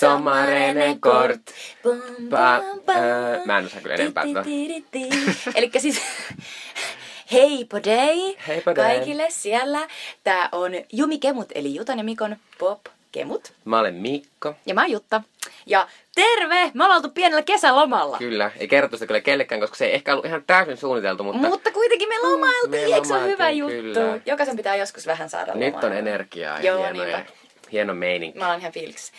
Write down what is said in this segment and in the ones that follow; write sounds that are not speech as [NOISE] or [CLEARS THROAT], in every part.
Sommarenen kort. Pa- öö, mä en osaa kyllä enempää tota. [LAUGHS] Eli siis hei podei Hei podei. kaikille siellä. Tää on Jumi Kemut eli Jutan ja Mikon Pop Kemut. Mä olen Mikko. Ja mä oon Jutta. Ja terve! Me ollaan oltu pienellä kesälomalla. Kyllä, ei kerrottu sitä kyllä kellekään, koska se ei ehkä ollut ihan täysin suunniteltu, mutta Mutta kuitenkin me lomailtiin, me eikö se ole hyvä juttu? kyllä. Jokaisen pitää joskus vähän saada nyt on lomailla. energiaa ja Joo, hieno, ja niinpä. Hieno meininki. Mä oon ihan fiiliksissä.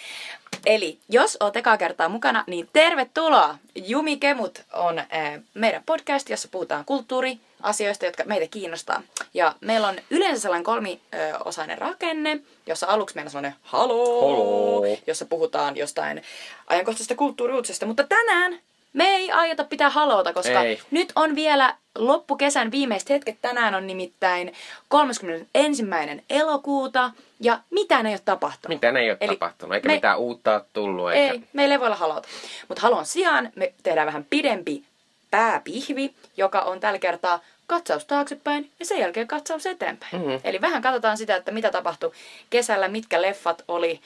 Eli jos oot ekaa kertaa mukana, niin tervetuloa! Jumi Kemut on äh, meidän podcast, jossa puhutaan kulttuuriasioista, jotka meitä kiinnostaa. Ja meillä on yleensä sellainen kolmiosainen rakenne, jossa aluksi meillä on sellainen haloo, Haloo. jossa puhutaan jostain ajankohtaisesta kulttuuriuutisesta. Mutta tänään me ei aiota pitää haloota, koska Ei. nyt on vielä loppukesän viimeiset hetket. Tänään on nimittäin 31. elokuuta ja mitään ei ole tapahtunut. Mitään ei ole Eli tapahtunut, eikä me- mitään uutta ole tullut. Eikä... Ei, meillä ei voi olla halota. Mutta halon sijaan me tehdään vähän pidempi pääpihvi, joka on tällä kertaa katsaus taaksepäin ja sen jälkeen katsaus eteenpäin. Mhm. Eli vähän katsotaan sitä, että mitä tapahtui kesällä, mitkä leffat oli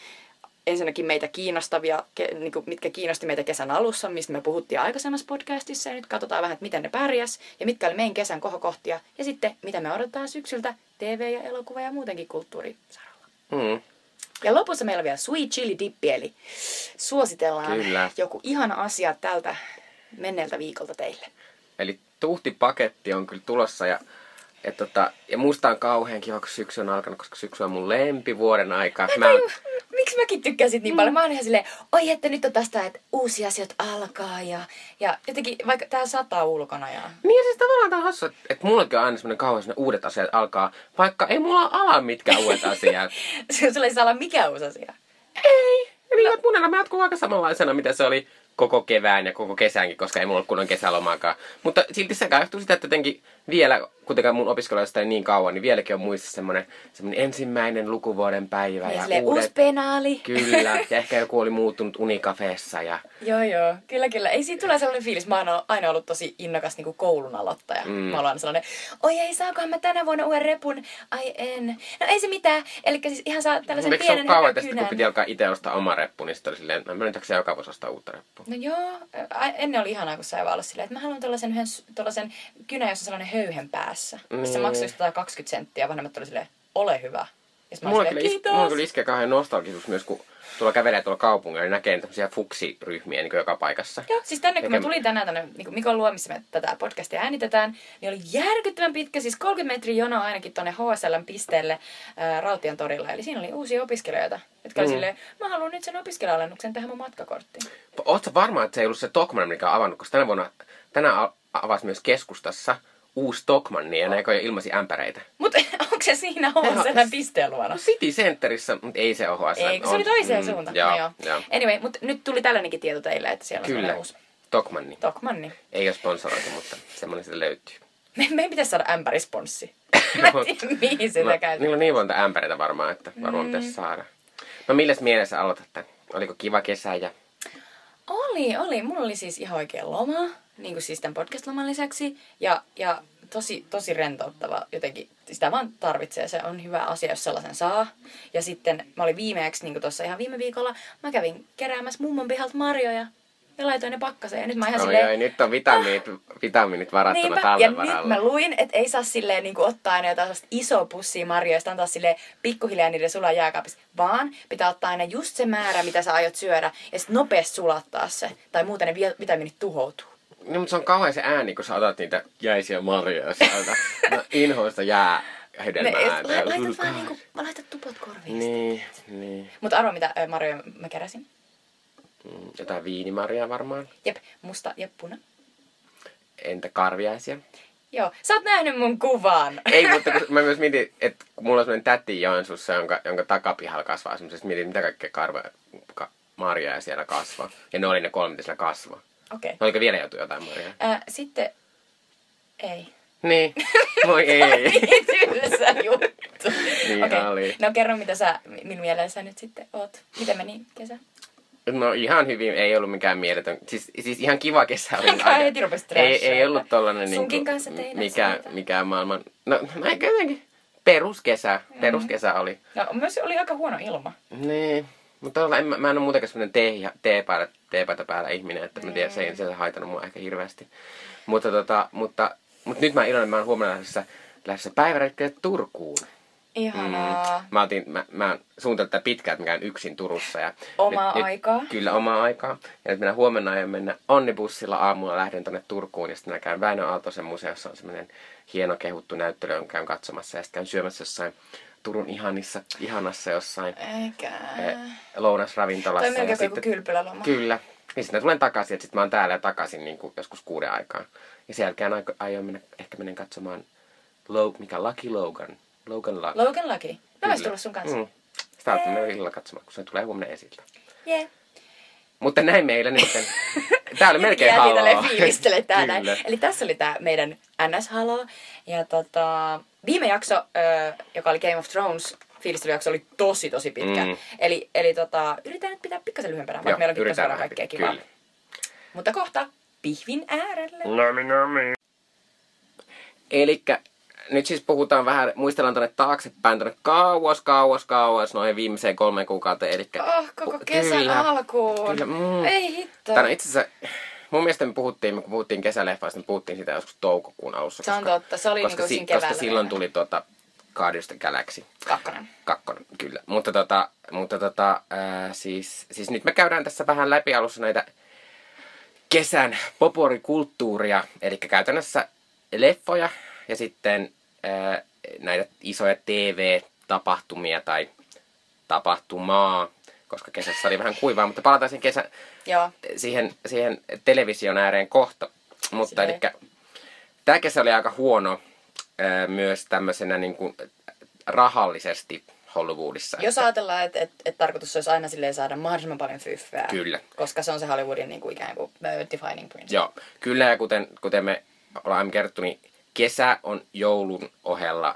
ensinnäkin meitä kiinnostavia, ke, niin kuin, mitkä kiinnosti meitä kesän alussa, mistä me puhuttiin aikaisemmassa podcastissa. Ja nyt katsotaan vähän, että miten ne pärjäs ja mitkä oli meidän kesän kohokohtia. Ja sitten, mitä me odotetaan syksyltä TV- ja elokuva- ja muutenkin kulttuurisaralla. Mm. Ja lopussa meillä on vielä sweet chili dippi, eli suositellaan Kyllä. joku ihana asia tältä menneeltä viikolta teille. Eli tuhtipaketti on kyllä tulossa ja, et tota, ja musta on kauhean kiva, kun syksy on alkanut, koska syksy on mun lempivuoden aika. Mä Mä, tajun, miksi mäkin tykkäsin niin paljon. Mä oon ihan silleen, oi että nyt on tästä, että uusia asioita alkaa ja, ja jotenkin, vaikka tää sataa ulkona ja... Niin ja siis tavallaan tää on hassu, että, että mullakin on aina semmonen kauhean semmonen uudet asiat alkaa, vaikka ei mulla ala mitkään uudet asiat. [LAUGHS] Sulla ei saa olla mikä uusi asia. ei. Eli että mun elämä jatkuu aika samanlaisena, mitä se oli koko kevään ja koko kesänkin, koska ei mulla ollut kunnon kesälomaakaan. Mutta silti se johtuu sitä, että jotenkin vielä, kuitenkaan mun opiskeluista ei niin kauan, niin vieläkin on muistissa semmonen, semmonen ensimmäinen lukuvuoden päivä Ja ja silleen, uudet... uusi penaali. Kyllä, [LAUGHS] ja ehkä joku oli muuttunut unikafeessa ja... Joo, joo. Kyllä, kyllä. Ei siitä tule sellainen fiilis. Mä oon aina ollut tosi innokas niin kuin koulun aloittaja. Mm. Mä oon sellainen, oi ei, saakohan mä tänä vuonna uuden repun? Ai en. No ei se mitään. Eli siis ihan saa tällaisen Eikö se ole pienen kauan tästä, kun piti alkaa itse ostaa oma reppu, niin sitten oli silleen, mä nyt joka vuosi ostaa uutta reppua. No joo, ennen oli ihanaa, kun sai vaan olla silleen, että mä haluan tällaisen, yhden, tällaisen kynän, jossa on sellainen höyhen päässä. Mm. Se Niin. maksoi just 20 senttiä, ja vanhemmat oli silleen, ole hyvä. Ja mä Mulla kyllä, is, mulla kiitos. kyllä iskee kauhean nostalgisuus myös, kun tuolla kävelee tuolla kaupungilla, niin näkee tämmöisiä fuksiryhmiä niin joka paikassa. Joo, siis tänne kun mä tulin tänään tänne niin Mikon luo, missä me tätä podcastia äänitetään, niin oli järkyttävän pitkä, siis 30 metriä jono ainakin tonne HSLn pisteelle ää, Raution torilla. Eli siinä oli uusia opiskelijoita, jotka oli Mm. silleen, mä haluan nyt sen opiskelija-alennuksen tähän mun matkakorttiin. Oletko varma, että se ei ollut se Tokman, mikä on avannut, koska tänä vuonna, tänään avasi myös keskustassa uusi Tokman, niin ja näkö jo ilmasi ämpäreitä. Mutta [LAUGHS] onko se siinä HSLn pisteen luona? No City Centerissä, mutta ei se ole HSL. Ei, se oli toiseen suuntaan. Joo, no joo. joo. Anyway, mutta nyt tuli tällainenkin tieto teille, että siellä on Kyllä, sellainen uusi Tokmanni. Tokmanni. Ei ole sponsoroitu, mutta semmoinen se löytyy. Me, meidän pitäisi saada ämpärisponssi. [LAUGHS] Mä en tiedä, mihin sitä No, käytetään. niillä on niin monta ämpäreitä varmaan, että varmaan Mm. pitäisi saada. No milläs mielessä aloitatte? Oliko kiva kesä ja... Oli, oli. Mulla oli siis ihan oikein loma, niin kuin siis tämän podcast-loman lisäksi. Ja, ja tosi, tosi rentouttava jotenkin. Sitä vaan tarvitsee. Se on hyvä asia, jos sellaisen saa. Ja sitten mä olin viimeeksi, niin kuin tuossa ihan viime viikolla, mä kävin keräämässä mummon pihalta marjoja. Ja laitoin ne pakkaseen. Ja nyt mä ihan Oi, silleen... oi, nyt on vitamiinit, vitamiinit varattuna Niinpä, ja talven nyt varalle. mä luin, että ei saa silleen niin ottaa aina jotain sellaista isoa pussia marjoista, antaa silleen pikkuhiljaa niiden sulaa jääkaapissa, vaan pitää ottaa aina just se määrä, mitä sä aiot syödä, ja sitten nopeasti sulattaa se, tai muuten ne vi- vitamiinit tuhoutuu. No, mutta se on kauhean se ääni, kun sä otat niitä jäisiä marjoja sieltä. Mä inhoista jää Ne, hedelmää ääntä. laitat vaan niinku, laitat tupot korviin. Niin, niin. Mutta arvo mitä ö, marjoja mä keräsin. Mm, Jotain viinimarjaa varmaan. Jep, musta ja puna. Entä karviaisia? Joo, sä oot nähnyt mun kuvan. Ei, [LAUGHS] mutta kun mä myös mietin, että kun mulla on sellainen täti Joensuussa, jonka, jonka takapihalla kasvaa semmoisesti, mietin, mitä kaikkea karva, ka, marjaa siellä kasvaa. Ja ne oli ne kolme, mitä siellä kasvaa. Okei. No, oliko vielä joutu jotain marjaa? Okay. Sitten, ei. Niin. [LAUGHS] Voi ei. niin tylsä juttu. Niin Okei. oli. No kerro, mitä sä, minun mielessä nyt sitten oot. Miten meni kesä? No ihan hyvin, ei ollut mikään mieletön. Siis, siis ihan kiva kesä oli. Kai heti ei, ei ollut tollanen Sunkin niinku, kanssa teidän mikä, siitä. mikä maailman... No, no ehkä jotenkin peruskesä. Peruskesä oli. No myös oli aika huono ilma. Niin. Mutta en, mä, mä en ole muutenkaan semmoinen tee, teepaita, teepaita päällä ihminen, että mä tiedän, se ei se ei haitannut mua ehkä hirveästi. Mutta, tota, mutta, mutta nyt mä iloinen, mä oon huomenna lähdössä, lähdössä päiväretkelle Turkuun. Ihanaa. Mm. Mä, otin, mä, mä suunnitellut tätä pitkään, että mä käyn yksin Turussa. Ja Omaa nyt, aikaa. Nyt, kyllä, omaa aikaa. Ja nyt minä huomenna aion mennä onnibussilla aamulla, lähden tonne Turkuun. Ja sitten mä käyn Väinö Aaltosen museossa, on semmoinen hieno kehuttu näyttely, jonka käyn katsomassa. Ja sitten käyn syömässä jossain Turun ihanissa, ihanassa jossain Eikä. eh, lounasravintolassa. Toi melkein kuin kylpyläloma. Kyllä. Ja sitten mä tulen takaisin, että sitten mä oon täällä ja takaisin niin kuin joskus kuuden aikaan. Ja sen jälkeen aiko- aion mennä, ehkä menen katsomaan, Lo, mikä Lucky Logan. Logan Lucky. Logan Lucky. Mä Kyllä. tulla sun kanssa. Mm. Sitä on mennä illalla katsomaan, kun se tulee huomenna esiltä. Yeah. Mutta näin meillä nyt. [LAUGHS] Tää oli melkein Jäätiin haloo. tälleen fiilistele tää näin. [LAUGHS] Kyllä. Eli tässä oli tää meidän NS-halo. Ja tota, viime jakso, joka oli Game of Thrones, fiilistelyjakso oli tosi tosi pitkä. Mm. Eli, eli tota, yritetään nyt pitää pikkasen lyhyempänä, vaikka Joo, meillä yritetään tosiaan vähän kaikkea pitää, kivaa. kyllä. Mutta kohta pihvin äärelle. Nami, nami. Elikkä nyt siis puhutaan vähän, muistellaan tänne taaksepäin, tänne kauas, kauas, kauas, noihin viimeiseen kolmeen kuukauteen. Elikkä, Oh, koko kesän Kyllä. alkuun. Kyllä, mm. Ei hitto. Tänne itse asiassa, mun mielestä me puhuttiin, kun puhuttiin kesäleffasta, niin puhuttiin siitä joskus toukokuun alussa. Se on totta, se oli koska, niinku siinä koska silloin tuli tuota Guardians of Galaxy. Kakkonen. Kakkonen, kyllä. Mutta, tota, mutta tota, ää, siis, siis nyt me käydään tässä vähän läpi alussa näitä kesän poporikulttuuria, eli käytännössä leffoja ja sitten ää, näitä isoja TV-tapahtumia tai tapahtumaa, koska kesässä oli vähän kuivaa, mutta palataan sen kesän, Joo. siihen, siihen television ääreen kohta. Mutta Sitä ei. eli tämä kesä oli aika huono ää, myös tämmöisenä niin kuin, rahallisesti Hollywoodissa. Jos ajatellaan, että et, et tarkoitus olisi aina silleen saada mahdollisimman paljon fyffää. Kyllä. Koska se on se Hollywoodin niin kuin ikään kuin defining principle. Joo, kyllä ja kuten, kuten me ollaan kerrottu, niin kesä on joulun ohella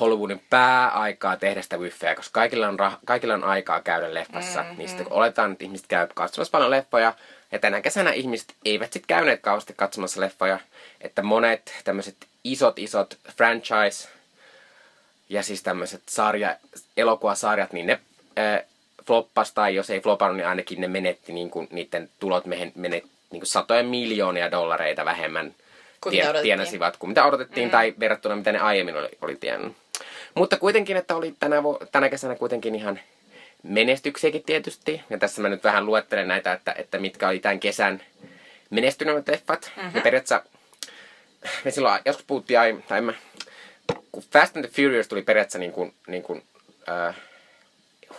Hollywoodin pääaikaa tehdä sitä buffeja, koska kaikilla on, rah- kaikilla on aikaa käydä leffassa. Mm-hmm. Niin sitten kun oletaan, että ihmiset käy katsomassa paljon leffoja, ja tänä kesänä ihmiset eivät sitten käyneet kauheasti katsomassa leffoja, että monet tämmöiset isot, isot franchise ja siis tämmöiset sarja, elokuvasarjat, niin ne äh, floppas, tai jos ei flopannut, niin ainakin ne menetti niin kuin, niiden tulot mehen, menet, niin kuin satoja miljoonia dollareita vähemmän Kuin mitä odotettiin. tienasivat kuin mitä odotettiin, mm. tai verrattuna mitä ne aiemmin oli, oli tiennyt. Mutta kuitenkin, että oli tänä, vu- tänä kesänä kuitenkin ihan menestyksiäkin tietysti. Ja tässä mä nyt vähän luettelen näitä, että, että mitkä oli tämän kesän menestyneet leffat. Mm-hmm. Ja periaatteessa me silloin joskus puhuttiin, ai, tai mä, kun Fast and the Furious tuli periaatteessa niin kuin, niin kuin, äh,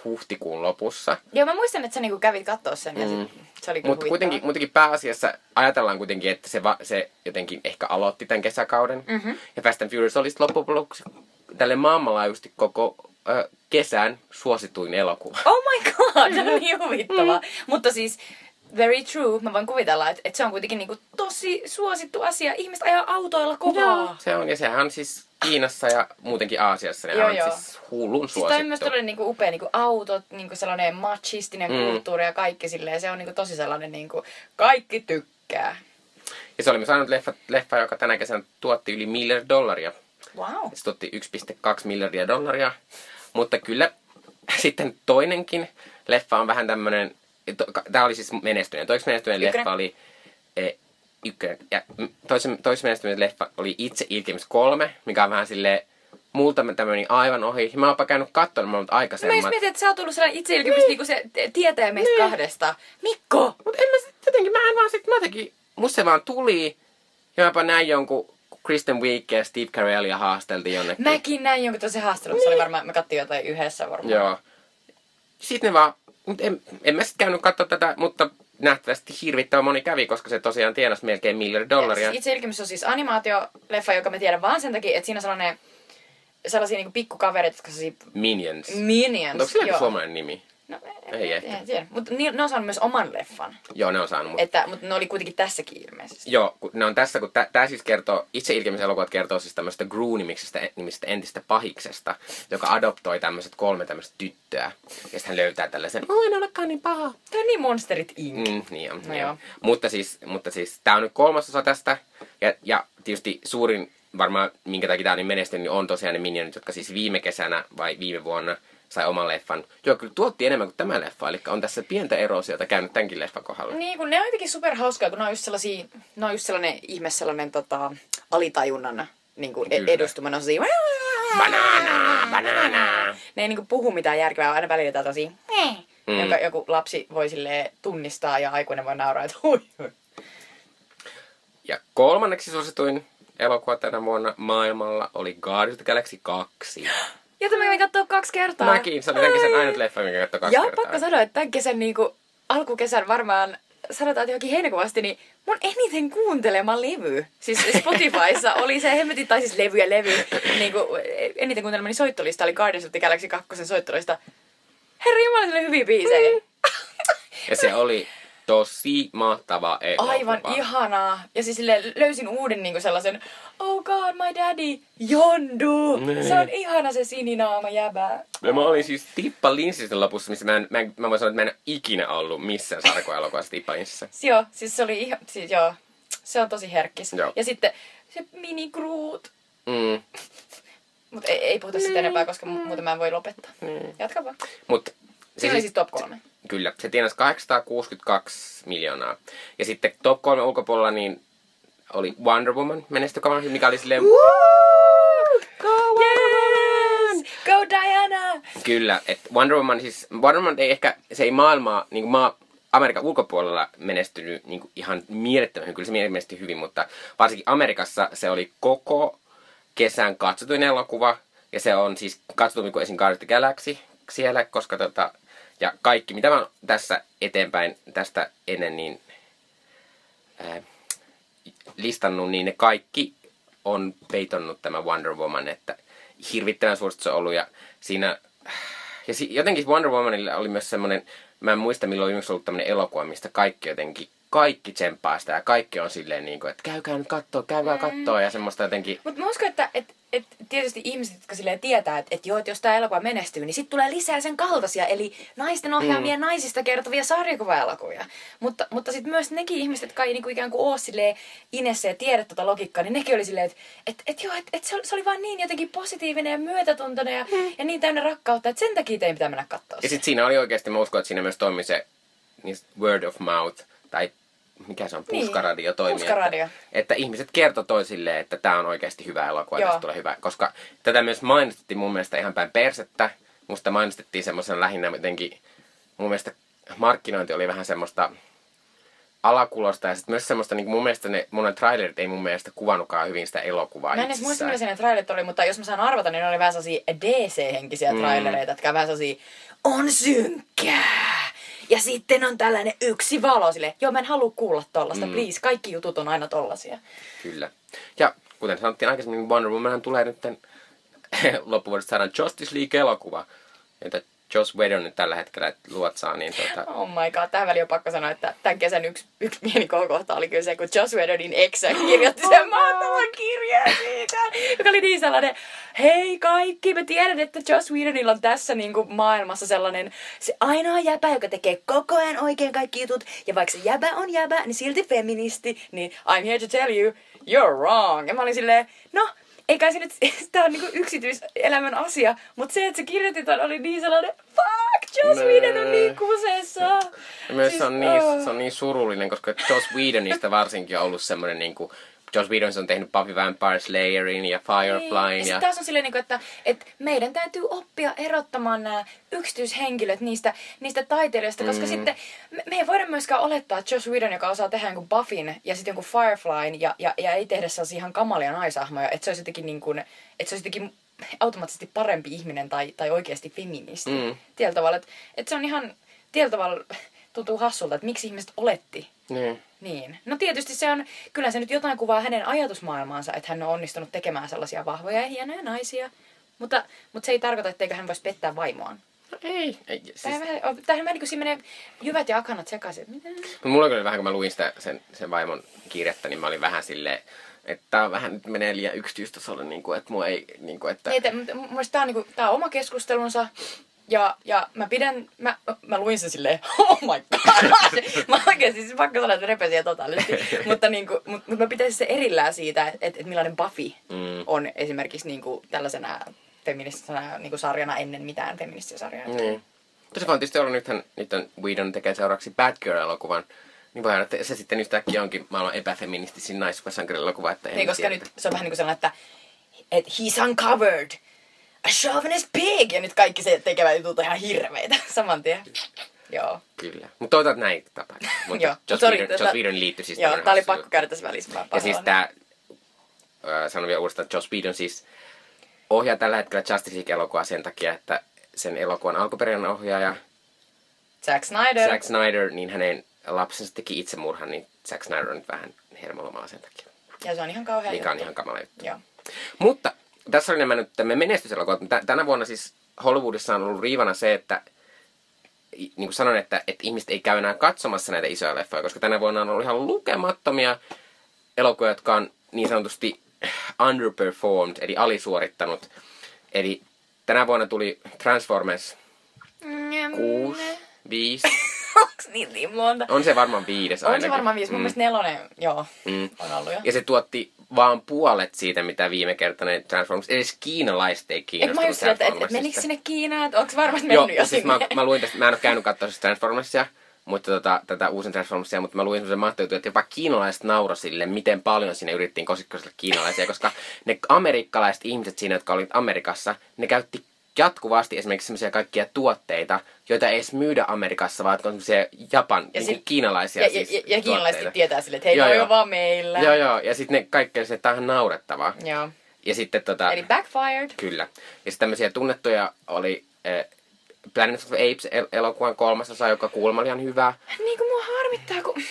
huhtikuun lopussa. Joo, mä muistan, että sä niinku kävit kattoo sen ja Mm. se oli Mutta kuitenkin, kuitenkin pääasiassa ajatellaan kuitenkin, että se, va, se jotenkin ehkä aloitti tämän kesäkauden. Mm-hmm. Ja Fast and Furious oli loppujen lopuksi tälle maailmanlaajuisesti koko ö, kesän suosituin elokuva. Oh my god, [LAUGHS] se on niin huvittavaa. Mutta siis, very true, mä voin kuvitella, että, että se on kuitenkin niinku tosi suosittu asia. Ihmiset ajaa autoilla kovaa. Se on, ja sehän on siis Kiinassa ja muutenkin Aasiassa, ne Joo, on joo. siis hullun Siis toi on myös suosittu. todella niinku upea niinku autot, niinku sellainen machistinen Mm. kulttuuri ja kaikki silleen. Se on niinku tosi sellainen niinku, kaikki tykkää. Ja se oli myös ainut leffa, leffa, joka tänä kesänä tuotti yli miljardia dollaria. Wow. Se tuotti 1,2 miljardia dollaria. Mutta kyllä [LAUGHS] sitten toinenkin leffa on vähän tämä oli siis menestyneen. Toiseksi menestyneen Ykkönen. leffa oli e, ykkönen. Ja mm, toisen, toisen menestyneen leffa oli Itse ilkemis kolme, mikä on vähän silleen multa tämmöinen aivan ohi. Mä oonpa käynyt katsomaan mutta Mä just mietin, että sä oot tullut sellainen itseilkymys niinku se tietää meistä Niin. kahdesta. Mikko! Mutta en mä sit jotenkin, mä en vaan sit, mä jotenkin, musta se vaan tuli. Ja mäpä näin jonkun kun Kristen Wiig ja Steve Carellia haasteltiin jonnekin. Mäkin näin jonkun tosi haastelun. Se oli varmaan, me kattiin jotain yhdessä varmaan. Joo. Sitten ne vaan, mut en, en mä sit käynyt katsoa tätä, mutta nähtävästi hirvittävän moni kävi, koska se tosiaan tienasi melkein miljardi dollaria. Itse ilkimys on siis animaatioleffa, joka me tiedän vaan sen takia, että siinä on sellainen sellaisia niinku pikkukavereita, jotka sellaisia Minions. minions. Onko sillä joo. suomalainen nimi? No, Ei en, ehkä. tiedä. Mutta ne on saanut myös oman leffan. Joo, ne on saanut. Mutta Että, mutta ne oli kuitenkin tässäkin ilmeisesti. Joo, kun ne on tässä, kun tämä siis kertoo, itse ilkemisen elokuvat kertoo siis tämmöistä Gru-nimisestä nimisestä entistä pahiksesta, joka adoptoi tämmöiset kolme tämmöistä tyttöä. Ja sitten hän löytää tällaisen, oh en olekaan niin paha. Tämä on niin Monsterit Inc. Mm, niin on. No joo. joo. Mutta siis, mutta siis tämä on nyt kolmasosa tästä. Ja, ja tietysti suurin varmaan, minkä takia tämä on niin menestynyt, niin on tosiaan ne minionit, jotka siis viime kesänä vai viime vuonna sai oman leffan. Joo, kyllä tuotti enemmän kuin tämä leffa, eli on tässä pientä erosiota käynyt tämänkin leffan kohdalla. Niin, kun ne on jotenkin superhauskaa, kun ne on just sellaisia, ne on just sellainen ihme, sellainen tota, alitajunnan niin kuin Kyllä. edustuma. Ne on sellaisia, Banana, banana. Ne ei niinku puhu mitään järkevää, aina välillä jotain tosi, mm. jonka joku lapsi voi tunnistaa ja aikuinen voi nauraa, että hui. hui. Ja kolmanneksi suosituin elokuva tänä vuonna maailmalla oli Guardians of the Galaxy 2. [GASPS] Jota mä kävin katsoa kaksi kertaa. Mäkin, se oli tämän kesän ainut leffa, minkä katsoin kaksi Ja kertaa. pakko sanoa, että tämän kesän niinku, alkukesän varmaan sanotaan, että johonkin heinäkuun asti, niin mun eniten kuuntelema levy, siis Spotifyssa [LAUGHS] oli se hemmetin, tai siis levy ja levy, niin kuin, eniten kuuntelemani soittolista oli Guardians of the Galaxy 2 soittolista. Herra Jumala, hyviä biisejä. Ja se oli [LAUGHS] tosi mahtava elokuva. Aivan ihanaa. Ja siis sille löysin uuden niinku sellaisen, oh god, my daddy, Jondu. Niin. Se on ihana se sininaama jäbä. Ja mä olin siis Tippa Linssisen lopussa, missä mä, en, mä, mä voin sanoa, että mä en ikinä ollut missään sarkoelokuvassa Tippa Linssissä. [LAUGHS] Joo, siis se oli ihan, siis joo, se on tosi herkkis. Joo. Ja sitten se mini Groot. Mm. Mutta ei, ei puhuta sitä enempää, koska mu- muuten mä en voi lopettaa. Niin. Jatka vaan. Mut se Siinä oli siis top kolme. Kyllä, se tienasi 862 miljoonaa. Ja sitten top kolme ulkopuolella niin oli Wonder Woman menestykavana, mikä oli silleen... Go yes! Go Diana! Kyllä, että Wonder Woman siis, Wonder Woman ei ehkä, se ei maailmaa, niin maa, Amerikan ulkopuolella menestynyt niin ihan mielettömän hyvin. Kyllä se menestyi hyvin, mutta varsinkin Amerikassa se oli koko kesän katsotuin elokuva. Ja se on siis katsotumpi kuin esim. Guardians Galaxy siellä, koska tota, ja kaikki, mitä mä tässä eteenpäin tästä ennen niin ää, listannut, niin ne kaikki on peitonnut tämä Wonder Woman, että hirvittävän suosittu se on ollut. Ja siinä ja si- jotenkin Wonder Womanilla oli myös semmoinen, mä en muista milloin viimeksi ollut tämmöinen elokuva, mistä kaikki jotenkin, kaikki tsemppaa sitä ja kaikki on silleen niin kuin, että käykää nyt kattoo, käykää kattoo ja semmoista jotenkin, Mutta mä uskon, että et, et tietysti ihmiset, jotka silleen tietää, että et joo, että jos tämä elokuva menestyy, niin sitten tulee lisää sen kaltaisia, eli naisten ohjaamia mm. naisista kertovia sarjakuva-elokuvia. Mutta, mutta sitten myös nekin ihmiset, jotka ei niinku ikään kuin ole silleen inessä ja tiedä tota logiikkaa, niin nekin oli silleen, että et, et joo, että et se, oli, se oli vaan niin jotenkin positiivinen ja myötätuntoinen ja, mm. ja niin täynnä rakkautta, että sen takia teidän pitää mennä katsoa Ja sitten siinä oli oikeasti, mä uskon, että siinä myös toimi se niin word of mouth, tai mikä se on, Niin, puskaradio toimi. puskaradio. Että, että ihmiset kertoi toisilleen, että tämä on oikeasti hyvä elokuva, tästä tulee hyvä. Koska tätä myös mainostettiin mun mielestä ihan päin persettä. Musta mainostettiin semmoisen lähinnä jotenkin, mun mielestä markkinointi oli vähän semmoista alakulosta ja sitten myös semmoista, niin mun mielestä ne monen trailerit ei mun mielestä kuvannutkaan hyvin sitä elokuvaa Mä en edes muista, millaisia ne trailerit oli, mutta jos mä saan arvata, niin ne oli vähän sellaisia DC-henkisiä mm. trailereita, jotka on vähän sellaisia, on synkkää. Ja sitten on tällainen yksi valo sille. Joo, mä en halua kuulla tollasta, mm. please. Kaikki jutut on aina tollasia. Kyllä. Ja kuten sanottiin aikaisemmin, Wonder Woman tulee nyt [LAUGHS] loppuvuodesta saadaan Justice League-elokuva, jota Joss Whedon nyt tällä hetkellä luotsaa, niin tota, Oh my god, tähän väliin on pakko sanoa, että tämän kesän yksi, yksi pieni kohokohta oli kyllä se, kun Joss Whedonin eksä kirjoitti sen mahtavan kirjeen siitä, joka oli niin sellainen, hei kaikki, mä tiedän, että Joss Whedonilla on tässä niin kuin maailmassa sellainen se ainoa jäbä, joka tekee koko ajan oikein kaikki jutut, ja vaikka se jäbä on jäbä, niin silti feministi, niin I'm here to tell you, you're wrong. Ja mä olin silleen, no, eikä se nyt, [LAUGHS] tää on niinku yksityiselämän asia, mutta se, että se kirjoitti ton, oli niin sellainen, fuck, Joss. Whedon on niin kuseessa. ja myös se, on niin, oh. se on niin surullinen, koska Joss Whedonista varsinkin on ollut semmoinen niin Joss Whedon on tehnyt Buffy Vampire Slayerin ja Fireflyn Niin. Ja ja, taas on silleen, niinku, että, että meidän täytyy oppia erottamaan nämä yksityishenkilöt niistä, niistä taiteilijoista, koska Mm. sitten me, me ei voida myöskään olettaa, että Joss Whedon, joka osaa tehdä jonkun Buffin ja sitten jonkun Fireflyn ja, ja, ja ei tehdä sellaisia ihan kamalia naisahmoja, että se olisi jotenkin, niin kuin, että se olisi jotenkin automaattisesti parempi ihminen tai, tai oikeasti feministi. Mm. Tietyllä tavalla, että, että se on ihan tietyllä tavalla tuntuu hassulta, että miksi ihmiset oletti niin. niin. No tietysti se on, kyllä se nyt jotain kuvaa hänen ajatusmaailmaansa, että hän on onnistunut tekemään sellaisia vahvoja ja hienoja naisia. Mutta, mutta se ei tarkoita, etteikö hän voisi pettää vaimoaan. No ei, ei Siis... Tämähän vähän, niin kuin siinä menee jyvät ja akanat sekaisin. Mitä? Mulla oli vähän, kun mä luin sitä, sen, sen vaimon kirjettä, niin mä olin vähän silleen, että tää on vähän nyt menee liian yksityistasolle, niin kuin, että mua ei, niin kuin, että... Ei, te, mutta mun mielestä tää on, niinku, tää on oma keskustelunsa. Ja, ja mä pidän, mä, mä luin sen silleen, [LAUGHS] oh my god! [LAUGHS] mä oikeesti, siis pakko sanoa, että repesin totaalisesti. [LAUGHS] mutta, niinku, mut, mut mä pitäisin se erillään siitä, että et, millainen Buffy Mm. on esimerkiksi niinku tällaisena feministisenä niin sarjana ennen mitään feministisiä sarjaa. Niin. Mutta se on tietysti ollut nythän, nyt on Whedon tekee seuraavaksi Bad Girl-elokuvan. Niin voi että se sitten yhtäkkiä onkin maailman epäfeministisin naissupersankarielokuva. Että en Niin, koska tiedä. nyt se on vähän niin kuin sellainen, että et he's uncovered chauvinist pig, ja nyt kaikki se tekevät jutut on ihan hirveitä [LAUGHS] saman tien. Joo. Kyllä. Mutta toivotaan, että näin tapahtuu. Mutta Joo. Joss Sorry, Whedon, tätä- Joss Whedon liittyi siis Joo, tää oli pakko käydä tässä välissä. Mä Ja siis tää, äh, sanon vielä uudestaan, Joss Whedon siis ohjaa tällä hetkellä Justice League-elokuvaa sen takia, että sen elokuvan alkuperäinen ohjaaja Zack Snyder. Zack Snyder, niin hänen lapsensa teki itsemurhan, niin Zack Snyder on nyt vähän hermolomalla sen takia. Ja se on ihan kauhea Mikä on ihan kamala juttu. Joo. Mutta tässä oli nämä nyt menestyselokuvat. Tä- Tänä vuonna siis Hollywoodissa on ollut riivana se, että niin kuin sanoin, että, että ihmiset ei käy enää katsomassa näitä isoja leffoja, koska tänä vuonna on ollut ihan lukemattomia elokuvia, jotka on niin sanotusti underperformed, eli alisuorittanut. Eli tänä vuonna tuli Transformers 6, 5. [LAUGHS] Onks niin, niin monta? On se varmaan viides On ainakin. se varmaan viisi. Mun Mm. mielestä nelonen, joo, Mm. on ollut jo. Ja se tuotti vaan puolet siitä, mitä viime kertainen Transformers. Edes kiinalaiset ei Et mä kiinnostunut just että et, menikö sinne Kiinaan, että onko varmasti Joo, mennyt jo siis sinne? mä, mä, luin tästä, mä en ole käynyt katsoa Transformersia, mutta tota, tätä uusin Transformersia, mutta mä luin semmoisen mahtavaa, että jopa kiinalaiset nauroi sille, miten paljon sinne yritettiin kosikkoselle kiinalaisia, koska ne amerikkalaiset ihmiset siinä, jotka olivat Amerikassa, ne käytti jatkuvasti esimerkiksi semmoisia kaikkia tuotteita, joita ei edes myydä Amerikassa, vaan on semmoisia Japan, Ja ja sit- kiinalaisia ja, siis ja, ja, ja kiinalaiset tietää sille, että hei, Joo, joo, joo. on vaan meillä. Joo, joo, ja sitten ne kaikki se, että on naurettavaa. Joo. Ja sitten tota... Eli backfired. Kyllä. Ja sitten tämmöisiä tunnettuja oli äh, Planet of Apes el- elokuvan kolmas osa, joka kuulemma oli ihan hyvä. Niin kuin mua harmittaa, kun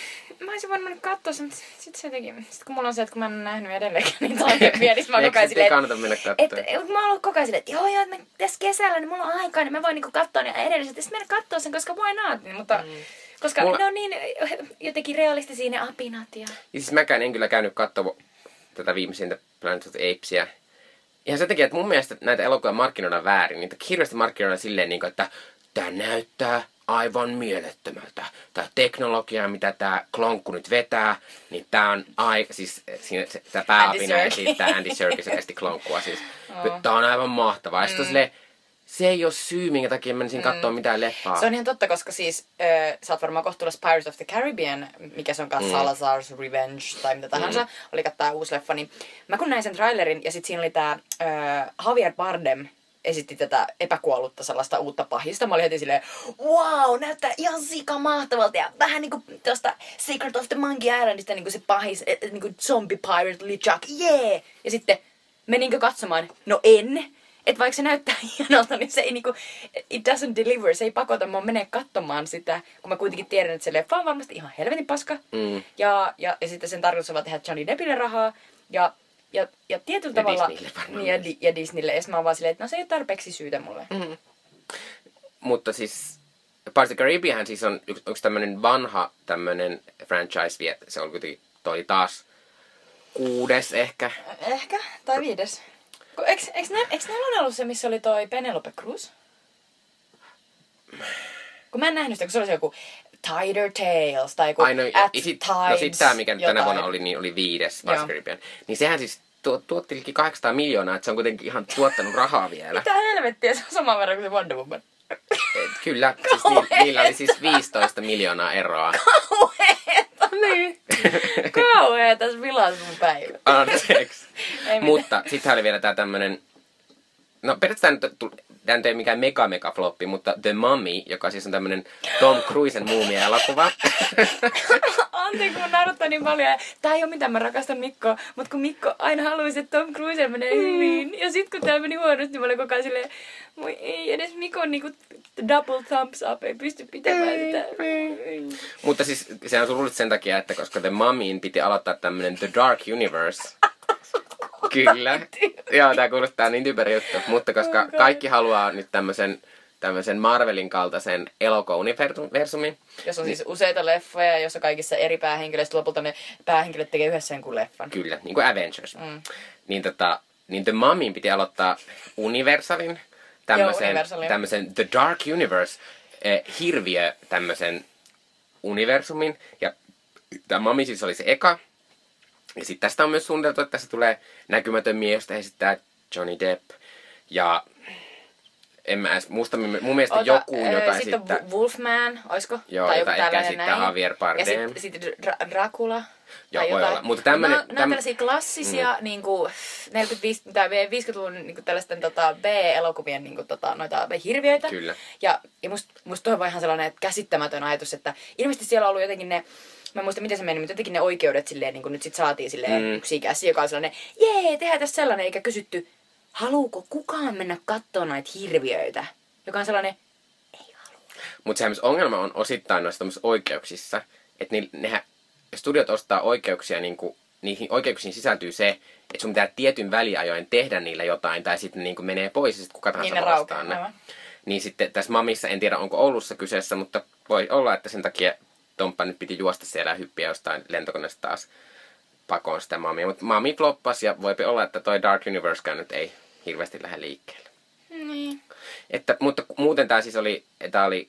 mä olisin voinut mennä katsoa sen, mutta sit se teki. Sitten kun mulla on se, että kun mä en ole nähnyt edelleenkään niitä [LAUGHS] aiemmin, niin mä oon koko ajan silleen, kannata mennä katsomaan? et, mä oon ollut koko ajan silleen, että joo joo, mä tässä kesällä, niin mulla on aikaa, niin mä voin niinku katsoa ne edelliset. Ja sitten mennä katsoa sen, koska why not? Niin, mutta, koska Mulla- ne on niin jotenkin realistisia ne apinat ja... Ja siis mäkään en kyllä käynyt katsoa tätä viimeisintä Planet of Apesia. Ihan sen takia, että mun mielestä näitä elokuvia markkinoidaan väärin. Niitä hirveästi markkinoidaan silleen, niin kuin, että tämä näyttää aivan mielettömältä. Tämä teknologia, mitä tämä klonkku nyt vetää, niin tämä on aika, siis siinä se, tämä pääapina Serkis. esittää Andy Serkis esti klonkkua siis. [LAUGHS] Oo. Tämä on aivan mahtavaa. Ja sitten on silleen, se ei ole syy, minkä takia menisin Mm. katsoa mitään leffaa. Se on ihan totta, koska siis äh, sä oot varmaan kohtuullisesti Pirates of the Caribbean, mikä se on kanssa Mm. Salazar's Revenge tai mitä tahansa, oli tää uusi leffa, niin mä kun näin sen trailerin ja sit siinä oli tää äh, Javier Bardem esitti tätä epäkuollutta sellaista uutta pahista. Mä olin heti silleen, wow, näyttää ihan sika mahtavalta ja vähän niinku tosta Secret of the Monkey Islandista niinku se pahis, et, et, niinku zombie pirate LeChuck, yeah! Ja sitten meninkö katsomaan? No en. Että vaikka se näyttää [LAUGHS] hienolta, niin se ei niinku, it doesn't deliver, se ei pakota mua menee katsomaan sitä, kun mä kuitenkin tiedän, että se leffa on varmasti ihan helvetin paska. Mm. Ja, ja, ja sitten sen tarkoitus on vaan tehdä Johnny Deppille rahaa. Ja, ja, ja tietyllä Ja tavalla... Disneylle varmaan niin, ja. Di- ja Disneylle. Ja mä oon vaan silleen, että no se ei ole tarpeeksi syytä mulle. Mm. Mutta siis Pirates of the Caribbean siis on yksi, yksi tämmönen vanha tämmönen franchise vielä. Se on kuitenkin, toi taas kuudes ehkä. Ehkä, tai viides. Kun, eiks, eiks, nä, eiks näillä ollut se, missä oli toi Penelope Cruz? Kun mä en nähnyt sitä, kun se oli se joku Tider Tales tai joku Ai no, At sit, Tides no sit tää, mikä nyt tänä jotain. vuonna oli, niin oli viides Caribbean. Niin sehän siis tuo, tuotti liki 800 miljoonaa, että se on kuitenkin ihan tuottanut rahaa vielä. Mitä helvettiä, se on saman verran kuin se Wonder Woman. Et kyllä, siis ni, niillä oli siis 15 miljoonaa eroa. Kauheeta! niin. [LAUGHS] Kauheeta, se vilas mun päivä. Anteeksi. Mutta sitten oli vielä tää tämmönen... No periaatteessa nyt ei mikään mega mega floppi, mutta The Mummy, joka siis on tämmönen Tom Cruisen muumia-elokuva. [LAUGHS] Anteeksi, kun naurattaa niin paljon. Ja Tää ei ole mitään, mä rakastan Mikkoa. Mutta kun Mikko aina haluaisi, että Tom Cruise menee hyvin. Ja sit kun tää meni huonosti, niin mä olin koko ajan silleen, moi ei edes Mikon niinku double thumbs up, ei pysty pitämään sitä. mutta siis se on surullista sen takia, että koska The Mummyin piti aloittaa tämmönen The Dark Universe. Kyllä. Joo, tää kuulostaa niin typerä juttu. Mutta koska kaikki haluaa nyt tämmösen, tämmösen Marvelin kaltaisen elokuva-universumin, Jos on siis useita leffoja, jossa kaikissa eri päähenkilöistä lopulta ne päähenkilöt tekee yhdessä jonkun leffan. Kyllä, niin kuin Avengers. Mm. Niin, tota, niin The Mummin piti aloittaa Universalin, tämmöisen, Universalin. tämmöisen The Dark Universe, eh, hirviö tämmöisen universumin. Ja tämä Mummy siis oli se eka. Ja sitten tästä on myös suunniteltu, että tässä tulee näkymätön mies, josta esittää Johnny Depp. Ja en mä edes muista, mun mielestä Ota, joku ö, jotain sitten sitten... on Wolfman, oisko? Joo, tai jota ehkä esittää näin. Javier Bardem. Ja sitten sit Dra- Dracula. Joo, voi olla. Mutta tämmönen- Nämä, nämä täm- on tällaisia klassisia mm. niin kuin 45, tai 50-luvun niin kuin tällaisten tota, B-elokuvien niin kuin, tota, noita hirviöitä. Kyllä. Ja, ja musta, toi on ihan sellainen että käsittämätön ajatus, että ilmeisesti siellä on ollut jotenkin ne Mä en muista, miten se meni, mutta jotenkin ne oikeudet silleen, niin kuin nyt sit saatiin silleen Mm. yksi ikäsi, joka on sellainen, jee, tehdään tässä sellainen, eikä kysytty, haluuko kukaan mennä katsoa näitä hirviöitä? Joka on sellainen, ei halua. Mutta sehän ongelma on osittain noissa oikeuksissa, että ni, nehän, studiot ostaa oikeuksia, niin kuin, niihin oikeuksiin sisältyy se, että sun pitää tietyn väliajoin tehdä niillä jotain, tai sitten niin menee pois, ja sitten kuka tahansa Niin ostaa ne. aivan. Niin sitten tässä Mamissa, en tiedä onko Oulussa kyseessä, mutta voi olla, että sen takia Tomppa nyt piti juosta siellä ja hyppiä jostain lentokoneesta taas pakoon sitä Mamia. Mutta Mami floppasi, ja voipi olla, että toi Dark Universekään nyt ei hirveästi lähde liikkeelle. Niin. Että, mutta muuten tämä siis oli, tämä oli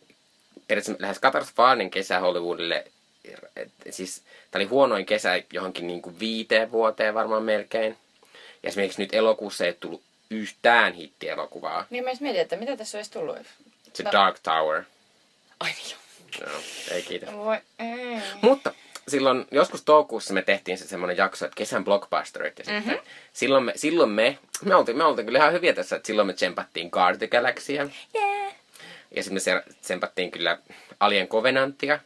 periaatteessa lähes katastrofaalinen kesä Hollywoodille. Et, siis tämä oli huonoin kesä johonkin niin kuin viiteen vuoteen varmaan melkein. Ja esimerkiksi nyt elokuussa ei ole tullut yhtään hittielokuvaa. Niin mä edes mietin, että mitä tässä olisi tullut. Se No. Dark Tower. Ai niin. No, ei kiitos. Voi ei. Mutta silloin joskus toukokuussa me tehtiin se semmoinen jakso, että kesän blockbusterit. Ja sitten silloin, me, silloin me, me oltiin, me oltiin kyllä ihan hyviä tässä, että silloin me tsempattiin Guard the Galaxia. Yeah. Ja sitten me se- tsempattiin kyllä Alien Covenantia,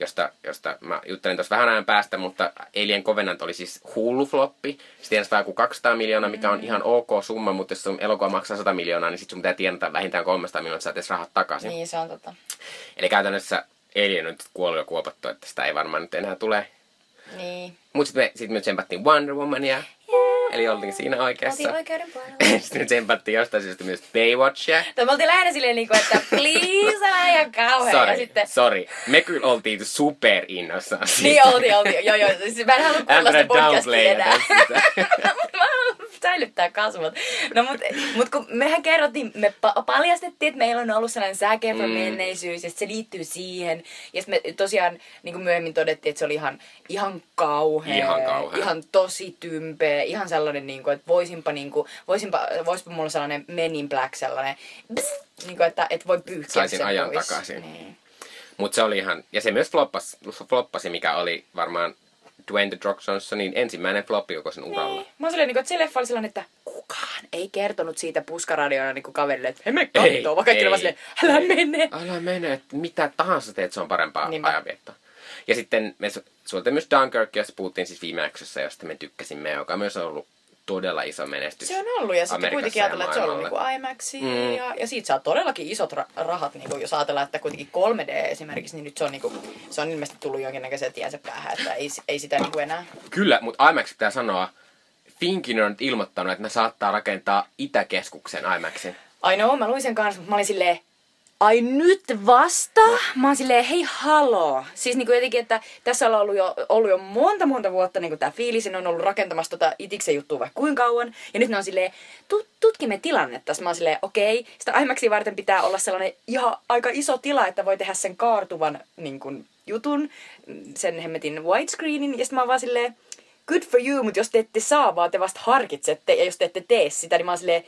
josta, josta mä juttelin tuossa vähän ajan päästä, mutta Alien Covenant oli siis hullu floppi. Se tienasi joku 200 miljoonaa, mikä on ihan ok summa, mutta jos sun elokuva maksaa 100 miljoonaa, niin sit sun pitää tienata vähintään 300 miljoonaa, että edes rahat takaisin. Niin se on tota. Eli käytännössä Alien on nyt kuollut ja kuopattu, että sitä ei varmaan nyt enää tule. Niin. Mutta sitten me, sit me tsempattiin Wonder Womania, eli oltiin siinä oikeassa. Oltiin oikeuden puolella. [LAUGHS] sitten tsempattiin jostain syystä myös Baywatchia. Me oltiin lähinnä silleen niinku, että [LAUGHS] please ihan kauhean. Sorry, Ja sitten... sorry. Me kyllä oltiin super innossaan siitä. Niin oltiin, oltiin. Joo, joo. Siis mä en halua kuulla sitä podcastia enää. [LAUGHS] Mä haluan säilyttää kasvot. No mut, mut kun mehän kerrottiin, me pa- paljastettiin, että meillä on ollut sellainen Efron Mm. menneisyys ja se liittyy siihen. Ja me tosiaan niin kuin myöhemmin todettiin, että se oli ihan, ihan kauhea. Ihan kauhea. Ihan tosi tympeä. Ihan sellainen, niin kuin, että voisinpa, niin kuin, voisinpa, voisipa mulla sellainen Men in Black sellainen, pss, niin kuin, että, että voi pyyhkiä Saisin sen ajan pois. takaisin. Niin. Mutta se oli ihan, ja se myös floppasi, floppasi mikä oli varmaan Dwayne The Rock Johnsonin ensimmäinen floppi koko sen uralla. Niin. Mä silleen, niin kuin, että se leffa oli sellainen, että kukaan ei kertonut siitä puskaradiona niin kuin kaverille, että he me Ei, kattoo, vaan kaikki ei. oli silleen, älä mene. Älä mene, että mitä tahansa teet, se on parempaa Niinpä. ajanviettoa. Ja sitten me su- suoltiin myös Dunkirk, josta puhuttiin siis viime jaksossa, josta me tykkäsimme, joka myös on ollut todella iso menestys. Se on ollut, ja sitten kuitenkin ja ajatellaan, että se on ollut maailmalla. niin IMAX, Mm. ja, ja siitä saa todellakin isot ra- rahat, niin kuin, jos ajatellaan, että kuitenkin 3D esimerkiksi, niin nyt se on, niin kuin, se on ilmeisesti tullut jonkinnäköisen tiensä päähän, että ei, ei sitä niin kuin enää. Kyllä, mutta IMAX pitää sanoa, Finkin on nyt ilmoittanut, että ne saattaa rakentaa Itäkeskuksen IMAXin. Ai no, mä luin sen kanssa, mutta mä olin silleen, ai nyt vasta? Mä oon silleen, hei haloo. Siis niinku jotenkin, että tässä on ollut jo, ollut jo monta monta vuotta niinku tää fiilis, on ollut rakentamassa tota itiksen juttua vaikka kuinka kauan. Ja nyt ne on silleen, tut, tutkimme tilannetta. Mä oon silleen, okei, sitä IMAXia varten pitää olla sellainen ihan aika iso tila, että voi tehdä sen kaartuvan niin kun, jutun, sen hemmetin widescreenin. Ja sitten mä oon vaan silleen, good for you, mutta jos te ette saa, vaan te vasta harkitsette, ja jos te ette tee sitä, niin mä oon silleen,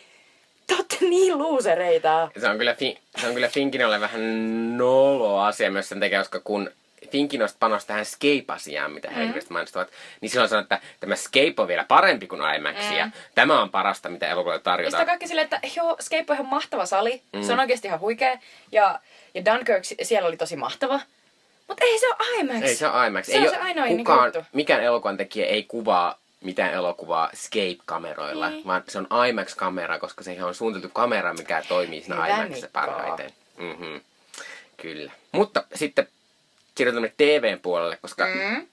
te ootte niin luusereita. Se on kyllä, fi- se on kyllä Finkinolle vähän nolo asia myös sen takia, koska kun Finkinosta panosti tähän Scape-asiaan, mitä he mm. mainostavat, niin silloin sanoi, että tämä Scape on vielä parempi kuin IMAX, mm. ja tämä on parasta, mitä elokuvalle Ja tarjotaan. on kaikki silleen, että joo, Scape on ihan mahtava sali. Mm. Se on oikeasti ihan huikea. Ja, ja Dunkirk si- siellä oli tosi mahtava. Mutta ei se ole IMAX. Ei se ole IMAX. Se ei on se ainoa kukaan, juttu. mikään elokuvan tekijä ei kuvaa mitään elokuvaa Scape-kameroilla, Niin. vaan se on IMAX-kamera, koska se on suunniteltu kamera, mikä toimii siinä IMAXissa parhaiten. Mm-hmm. Kyllä. Mutta sitten siirrytään TVn puolelle, koska Mm.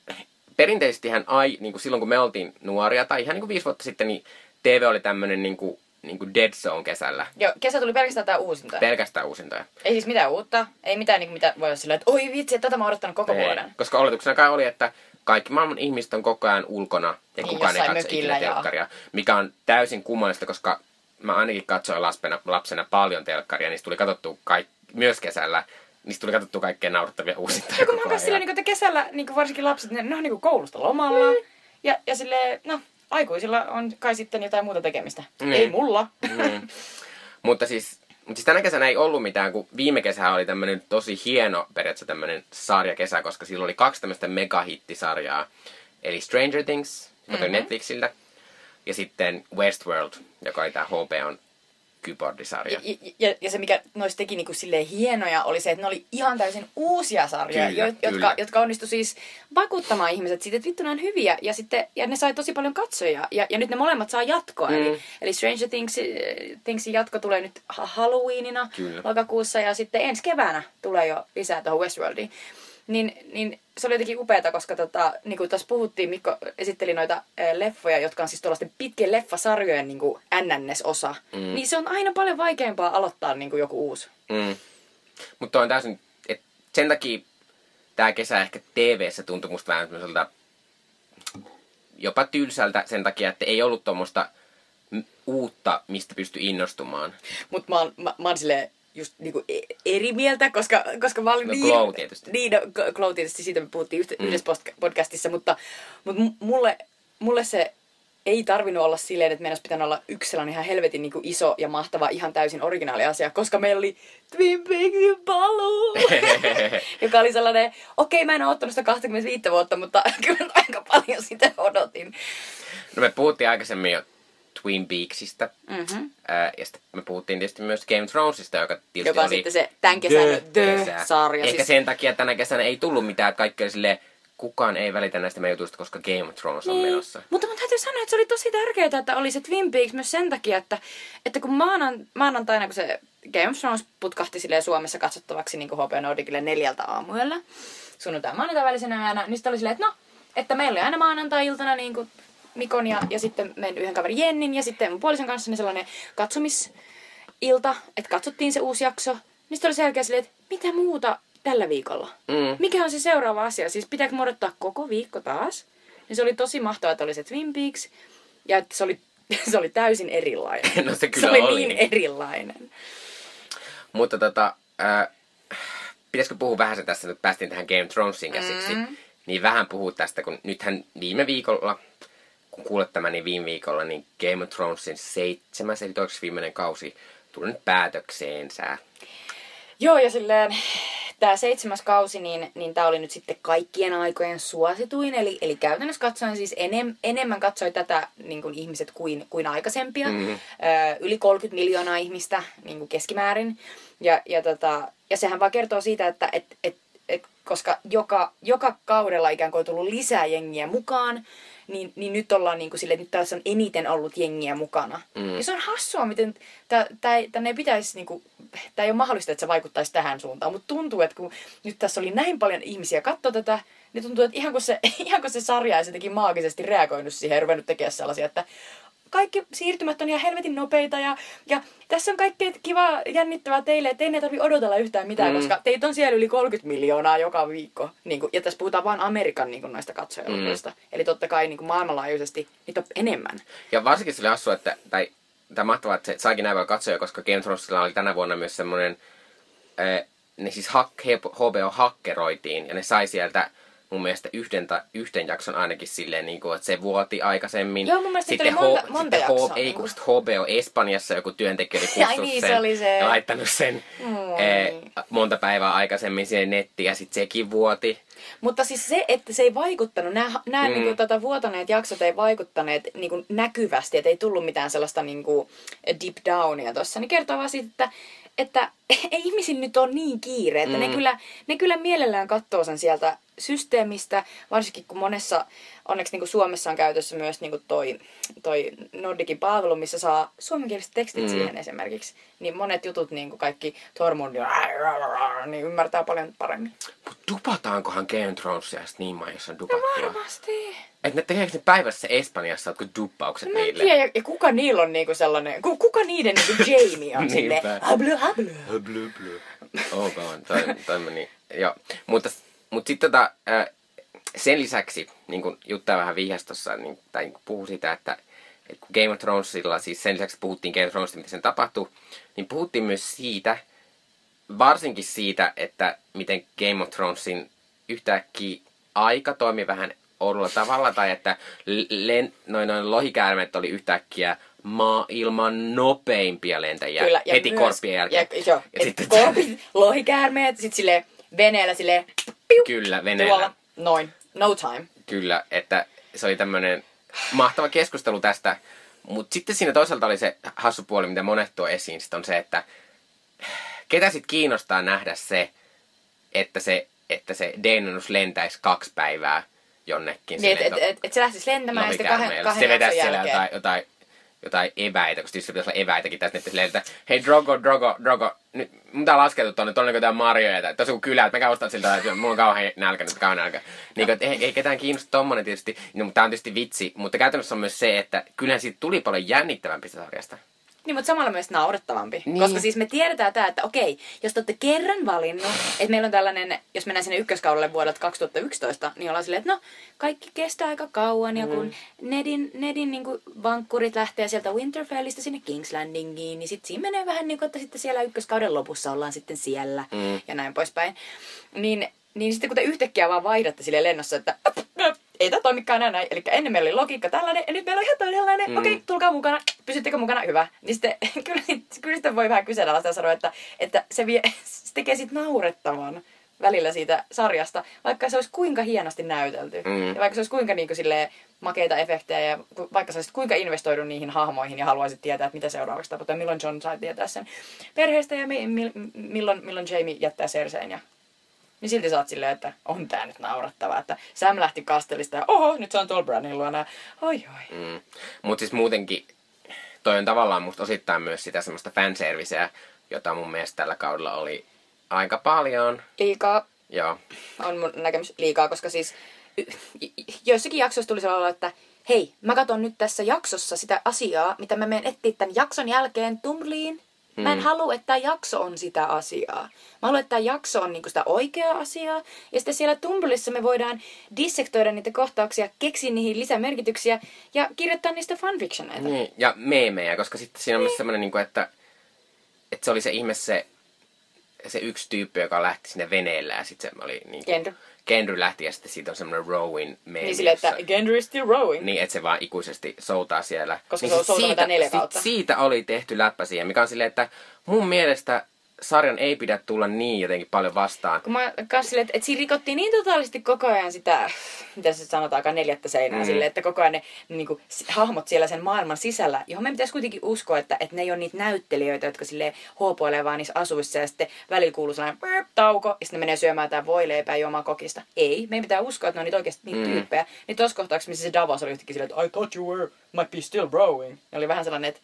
perinteisestihän ai, niin kuin silloin kun me oltiin nuoria, tai ihan niin kuin viisi vuotta sitten, niin TV oli tämmöinen niin kuin, niin kuin Dead Zone kesällä. Joo, kesä tuli pelkästään tää uusinta. Pelkästään uusintoja. ei siis mitään uutta. Ei mitään, niin mitä voi olla silleen, että oi vitsi, että tätä mä oon odottanut koko Ei. vuoden. Koska oletuksena kai oli, että kaikki maailman ihmiset on koko ajan ulkona ja Niin, kukaan ei katso ikinä telkkaria. Mikä on täysin kummallista, koska mä ainakin katsoin lapsena, lapsena paljon telkkaria, niistä tuli katsottua kaik, myös kesällä. Niistä tuli katsottua kaikkea naurettavia uusintoja Ja kun mä silleen, ajan. niin että kesällä niin varsinkin lapset, ne, ne on niin koulusta lomalla. Mm. Ja, ja silleen, no, aikuisilla on kai sitten jotain muuta tekemistä. Niin. Ei mulla. Mm. [LAUGHS] Mutta siis, mutta siis tänä kesänä ei ollut mitään, kun viime kesä oli tämmönen tosi hieno periaatteessa tämmönen sarjakesä, koska silloin oli kaksi tämmöistä megahittisarjaa. Eli Stranger Things, joka Mhm. Netflixiltä, ja sitten Westworld, joka oli tää HBOn keyboardisarja. Ja, ja, ja se, mikä noista teki niinku silleen hienoja, oli se, että ne oli ihan täysin uusia sarjoja, Kyllä, jo, jotka, kyllä. jotka onnistu siis vakuuttamaan ihmiset siitä, että vittu ne on hyviä. Ja, sitten, ja ne sai tosi paljon katsojia. Ja, ja nyt ne molemmat saa jatkoa. Mm. Eli, eli Stranger Things, eh, Thingsin jatko tulee nyt ha- Halloweenina Kyllä. lokakuussa. Ja sitten ensi keväänä tulee jo lisää tuohon Westworldiin. Niin, niin se oli jotenkin upeata, koska tota, niin kuin tässä puhuttiin, Mikko esitteli noita eh, leffoja, jotka on siis tuollaisten pitkien leffasarjojen niin kuin NNS-osa. Mm. Niin se on aina paljon vaikeampaa aloittaa niin kuin joku uusi. Mm. Mutta on täysin, et sen takia tämä kesä ehkä TV-ssä tuntui musta vähän semmoiselta jopa tylsältä sen takia, että ei ollut tuommoista uutta, mistä pystyi innostumaan. Mutta mä, oon- mä, mä oon silleen just niinku e- eri mieltä, koska, koska mä olin No, niin... Glow tietysti. Niin, no, Glow tietysti, siitä me puhuttiin yhtä, Mm. yhdessä podcastissa, mutta, mutta mulle, mulle se ei tarvinnut olla silleen, että meidän olisi pitänyt olla yksi sellainen ihan helvetin niin kuin iso ja mahtava, ihan täysin originaali asia, koska meillä oli Twin Peaksin paluu, [LAUGHS] joka oli sellainen, okei mä en ole ottanut sitä 25 vuotta, mutta [LAUGHS] kyllä aika paljon sitä odotin. No me puhuttiin aikaisemmin jo Twin Peaksista. Mm-hmm. Ää, ja sitten me puhuttiin tietysti myös Game of Thronesista, joka tietysti Joka oli sitten se tämän kesän kesä. The-sarja. Ehkä siis- sen takia tänä kesänä ei tullut mitään, että kaikki oli silleen, kukaan ei välitä näistä meidän jutuista, koska Game of Thrones on menossa. Mutta mun täytyy sanoa, että se oli tosi tärkeää, että oli se Twin Peaks myös sen takia, että, että kun maanan, maanantaina, kun se Game of Thrones putkahti Suomessa katsottavaksi niin HP Nordicille neljältä aamuyöllä, sunnuntai maanantai välisenä yönä, niin sitten oli silleen, että no, että meillä oli aina maanantai-iltana niin kuin Mikon ja, ja sitten meidän yhden kaverin Jennin ja sitten mun puolison kanssa niin sellainen katsomisilta, että katsottiin se uusi jakso. Niin sitten oli sen jälkeen silleen, että mitä muuta tällä viikolla? Mm. Mikä on se seuraava asia? Siis pitääkö mun odottaa koko viikko taas? Niin se oli tosi mahtavaa, että oli se Twin Peaks. Ja että se oli, [LAUGHS] se oli täysin erilainen. [LAUGHS] No se kyllä se oli, oli. niin erilainen. Mutta tota, äh, pitäisikö puhua vähän se tässä, nyt päästiin tähän Game of Thronesiin käsiksi, Mm. niin vähän puhua tästä, kun nythän viime viikolla, kun kuulet tämän, niin viime viikolla, niin Game of Thronesin seitsemäs, eli toiseksi viimeinen kausi, tuli nyt päätökseensä. Joo, ja silleen tämä seitsemäs kausi, niin, niin tämä oli nyt sitten kaikkien aikojen suosituin. Eli, eli käytännössä katsoen siis enem, enemmän katsoi tätä niin kuin ihmiset kuin, kuin aikaisempia. Mhm. Öö, yli 30 miljoonaa ihmistä niin kuin keskimäärin. Ja, ja, tota, ja sehän vaan kertoo siitä, että et, et, et, koska joka, joka kaudella ikään kuin on tullut lisää jengiä mukaan, niin, niin nyt ollaan niin kuin silleen, että nyt tässä on eniten ollut jengiä mukana. Mm. Ja se on hassua, miten tämä ei pitäisi, niin kuin, tämä ei ole mahdollista, että se vaikuttaisi tähän suuntaan, mutta tuntuu, että kun nyt tässä oli näin paljon ihmisiä katsoa tätä, niin tuntuu, että ihan kun se, [LAUGHS] ihan kun se sarja ei jotenkin maagisesti reagoinut siihen ja ruvennut tekemään sellaisia, että kaikki siirtymät on ihan helvetin nopeita ja, ja tässä on kaikkea kivaa jännittävää teille, että ei tarvi odotella yhtään mitään, Mm. koska teitä on siellä yli 30 miljoonaa joka viikko. Niin kuin, ja tässä puhutaan vain Amerikan niin kuin, noista katsojaluvuista. Mm. Eli totta kai niin kuin maailmanlaajuisesti niitä on enemmän. Ja varsinkin se oli hassua, että, tai, tai mahtavaa, että se saikin näin paljon katsoja, koska Game of Thronesilla oli tänä vuonna myös semmoinen, äh, ne siis hak, HBO hakkeroitiin, ja ne sai sieltä mun mielestä yhden, ta, yhden jakson ainakin silleen, niin kuin, että se vuoti aikaisemmin. Joo, mun mielestä niitä oli monta- monta sitten jaksoa, ei, niin kun kuin. sit HBO Espanjassa joku työntekijä oli [LAUGHS] Ai kutsut niin, sen se oli se. ja laittanut sen Moi. eh, monta päivää aikaisemmin siihen nettiin, ja sitten sekin vuoti. Mutta siis se, että se ei vaikuttanut, nämä, nämä Mm. mm. niin tota, vuotaneet jaksot ei vaikuttaneet niin kuin näkyvästi, että ei tullut mitään sellaista niin kuin deep downia tuossa, niin kertoo vaan siitä, että, että [LAUGHS] ei ihmisillä nyt ole niin kiire, että mm. Mm. ne, kyllä, ne kyllä mielellään katsoo sen sieltä systeemistä, varsinkin kun monessa, onneksi niin kuin Suomessa on käytössä myös niin kuin toi, toi Nordicin palvelu, missä saa suomenkieliset tekstit Mm. siihen esimerkiksi, niin monet jutut, niin kuin kaikki Tormund niin ymmärtää paljon paremmin. Mut dupataankohan Game of Thronesia niin maissa on No dupattua? varmasti. Että ne tekeekö ne päivässä Espanjassa jotkut duppaukset en niille? tiedä, ja, ja kuka niillä on niinku sellainen, ku, kuka niiden niinku Jamie [LAUGHS] on silleen, Niinpä. hablu hablu. Blö, blö. Ok, toi, toi meni. Joo. Mutta, mutta sitten tota, sen lisäksi, niin kuin Jutta vähän vihjasi tuossa, niin, tai niin puhui sitä, että, että kun Game of Thronesilla, siis sen lisäksi puhuttiin Game of Thronesista, mitä sen tapahtui, niin puhuttiin myös siitä, varsinkin siitä, että miten Game of Thronesin yhtäkkiä aika toimi vähän oudolla tavalla, tai että len, noin, noin lohikäärmeet oli yhtäkkiä maailman nopeimpia lentäjiä Kyllä, ja heti myös- korppien jälkeen. Ja, joo, ja et sitten korpit, lohikäärmeet, sit sille veneellä sille piu, Kyllä, veneellä. tuolla, noin, no time. Kyllä, että se oli tämmöinen mahtava keskustelu tästä. Mutta sitten siinä toisaalta oli se hassu puoli, mitä monet tuo esiin, sit on se, että ketä sitten kiinnostaa nähdä se, että se, että se Deinonus lentäisi kaksi päivää jonnekin. Niin, että et, et, et se lähtisi lentämään ja sitten kahden, kahden Se vetäisi siellä jälkeen. jotain, jotain, jotain eväitä, koska tietysti pitäisi olla eväitäkin tässä, että silleen, että hei Drogo, Drogo, Drogo, nyt mun tää laskettu tonne, tonne jotain marjoja, tai tosi kuin kylä, että mä ostaa siltä, että mulla on kauhean nälkä, nyt kauhean nälkä. Niin kuin, että ei, ei ketään kiinnosta tommonen tietysti, no, mutta tää on tietysti vitsi, mutta käytännössä on myös se, että kyllähän siitä tuli paljon jännittävämpi sarjasta. Niin, mutta samalla myös naurettavampi. Niin. Koska siis me tiedetään tää, että okei, jos te olette kerran valinnut, että meillä on tällainen, jos mennään sinne ykköskaudelle vuodelta 2011, niin ollaan silleen, että no, kaikki kestää aika kauan, ja kun Nedin, Nedin niin vankkurit lähtee sieltä Winterfellistä sinne King's Landingiin, niin sitten siinä menee vähän niin kuin, että sitten siellä ykköskauden lopussa ollaan sitten siellä, Mm. ja näin poispäin. Niin, niin sitten kun te yhtäkkiä vaan vaihdatte sille lennossa, että op, op, ei tämä toimikaan enää näin. Eli ennen meillä oli logiikka tällainen, ja nyt meillä on ihan toisenlainen. Mm. Okei, tulkaa mukana. Pysyttekö mukana? Hyvä. Niin sitten, [LAUGHS] kyllä, kyllä sitä voi vähän kyseenalaista ja sanoa, että, että se, vie, [LAUGHS] se tekee sit naurettavan välillä siitä sarjasta, vaikka se olisi kuinka hienosti näytelty. Mm. Ja vaikka se olisi kuinka niin kuin, silleen, makeita efektejä ja ku- vaikka sä olisit kuinka investoidut niihin hahmoihin ja haluaisit tietää, että mitä seuraavaksi tapahtuu ja milloin John sai tietää sen perheestä ja mi- mi- milloin, milloin Jamie jättää Cersein ja niin silti sä oot silleen, että on tää nyt naurattavaa, että Sam lähti kastelista ja oho, nyt se on tuolla Branin luona. Oi oi. Mm. Mutta siis muutenkin toi on tavallaan musta osittain myös sitä semmoista fanserviceä, jota mun mielestä tällä kaudella oli aika paljon. Liikaa Joo. on mun näkemys liikaa, koska siis joissakin jaksoissa tuli sellainen että hei, mä katson nyt tässä jaksossa sitä asiaa, mitä mä menen etsiä tämän jakson jälkeen Tumbliin. Mä en Mm. halua, että tämä jakso on sitä asiaa. Mä haluan, että tämä jakso on niinku sitä oikeaa asiaa. Ja sitten siellä Tumblissa me voidaan dissektoida niitä kohtauksia, keksiä niihin lisämerkityksiä ja kirjoittaa niistä fanfictioneita. Niin, ja meemejä, koska sitten siinä on myös semmoinen, niin että, että se oli se ihme se, se yksi tyyppi, joka lähti sinne veneellä ja sitten se oli niin kuin, Gendry. Lähti ja sitten siitä on semmoinen rowing meemi. Niin silleen, että Gendry is still rowing. Niin, että se vaan ikuisesti soutaa siellä. Koska niin se on soutanut siitä, neljä kautta. siitä oli tehty läppä siihen, mikä on silleen, että mun mielestä sarjan ei pidä tulla niin jotenkin paljon vastaan. Kun mä kans silleen, että, että siinä rikottiin niin totaalisesti koko ajan sitä, mitä se sanotaankaan, neljättä seinää Mm. silleen, että koko ajan ne niin kuin, hahmot siellä sen maailman sisällä, johon me pitäisi kuitenkin uskoa, että, että ne ei ole niitä näyttelijöitä, jotka sille hoopoilee vaan niissä asuissa ja sitten välillä kuuluu sellainen burp, tauko ja sitten ne menee syömään jotain voileipää ja juomaan kokista. Ei, meidän pitää uskoa, että ne on niitä oikeasti niitä Mm. tyyppejä. Niin tuossa kohtauksessa, missä se Davos oli yhtäkkiä silleen, että I thought you were, might be still growing. Ja oli vähän sellainen, että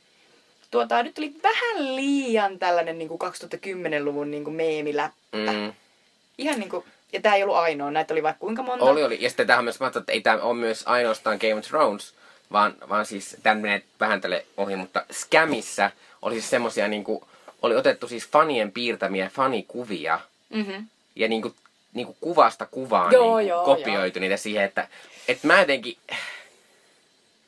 tuota, nyt tuli vähän liian tällainen niin kuin 2010-luvun niin kuin meemiläppä. Mm. Ihan niinku, ja tää ei ollut ainoa, näitä oli vaikka kuinka monta. Oli, oli. Ja sitten tähän myös, mä että ei tämä ole myös ainoastaan Game of Thrones, vaan, vaan siis, tämän menee vähän tälle ohi, mutta Scamissa oli siis semmosia niinku, oli otettu siis fanien piirtämiä fanikuvia, Mm-hmm. ja niinku, niinku kuvasta kuvaan Joo, niinku joo, kopioitu niitä siihen, että et mä jotenkin...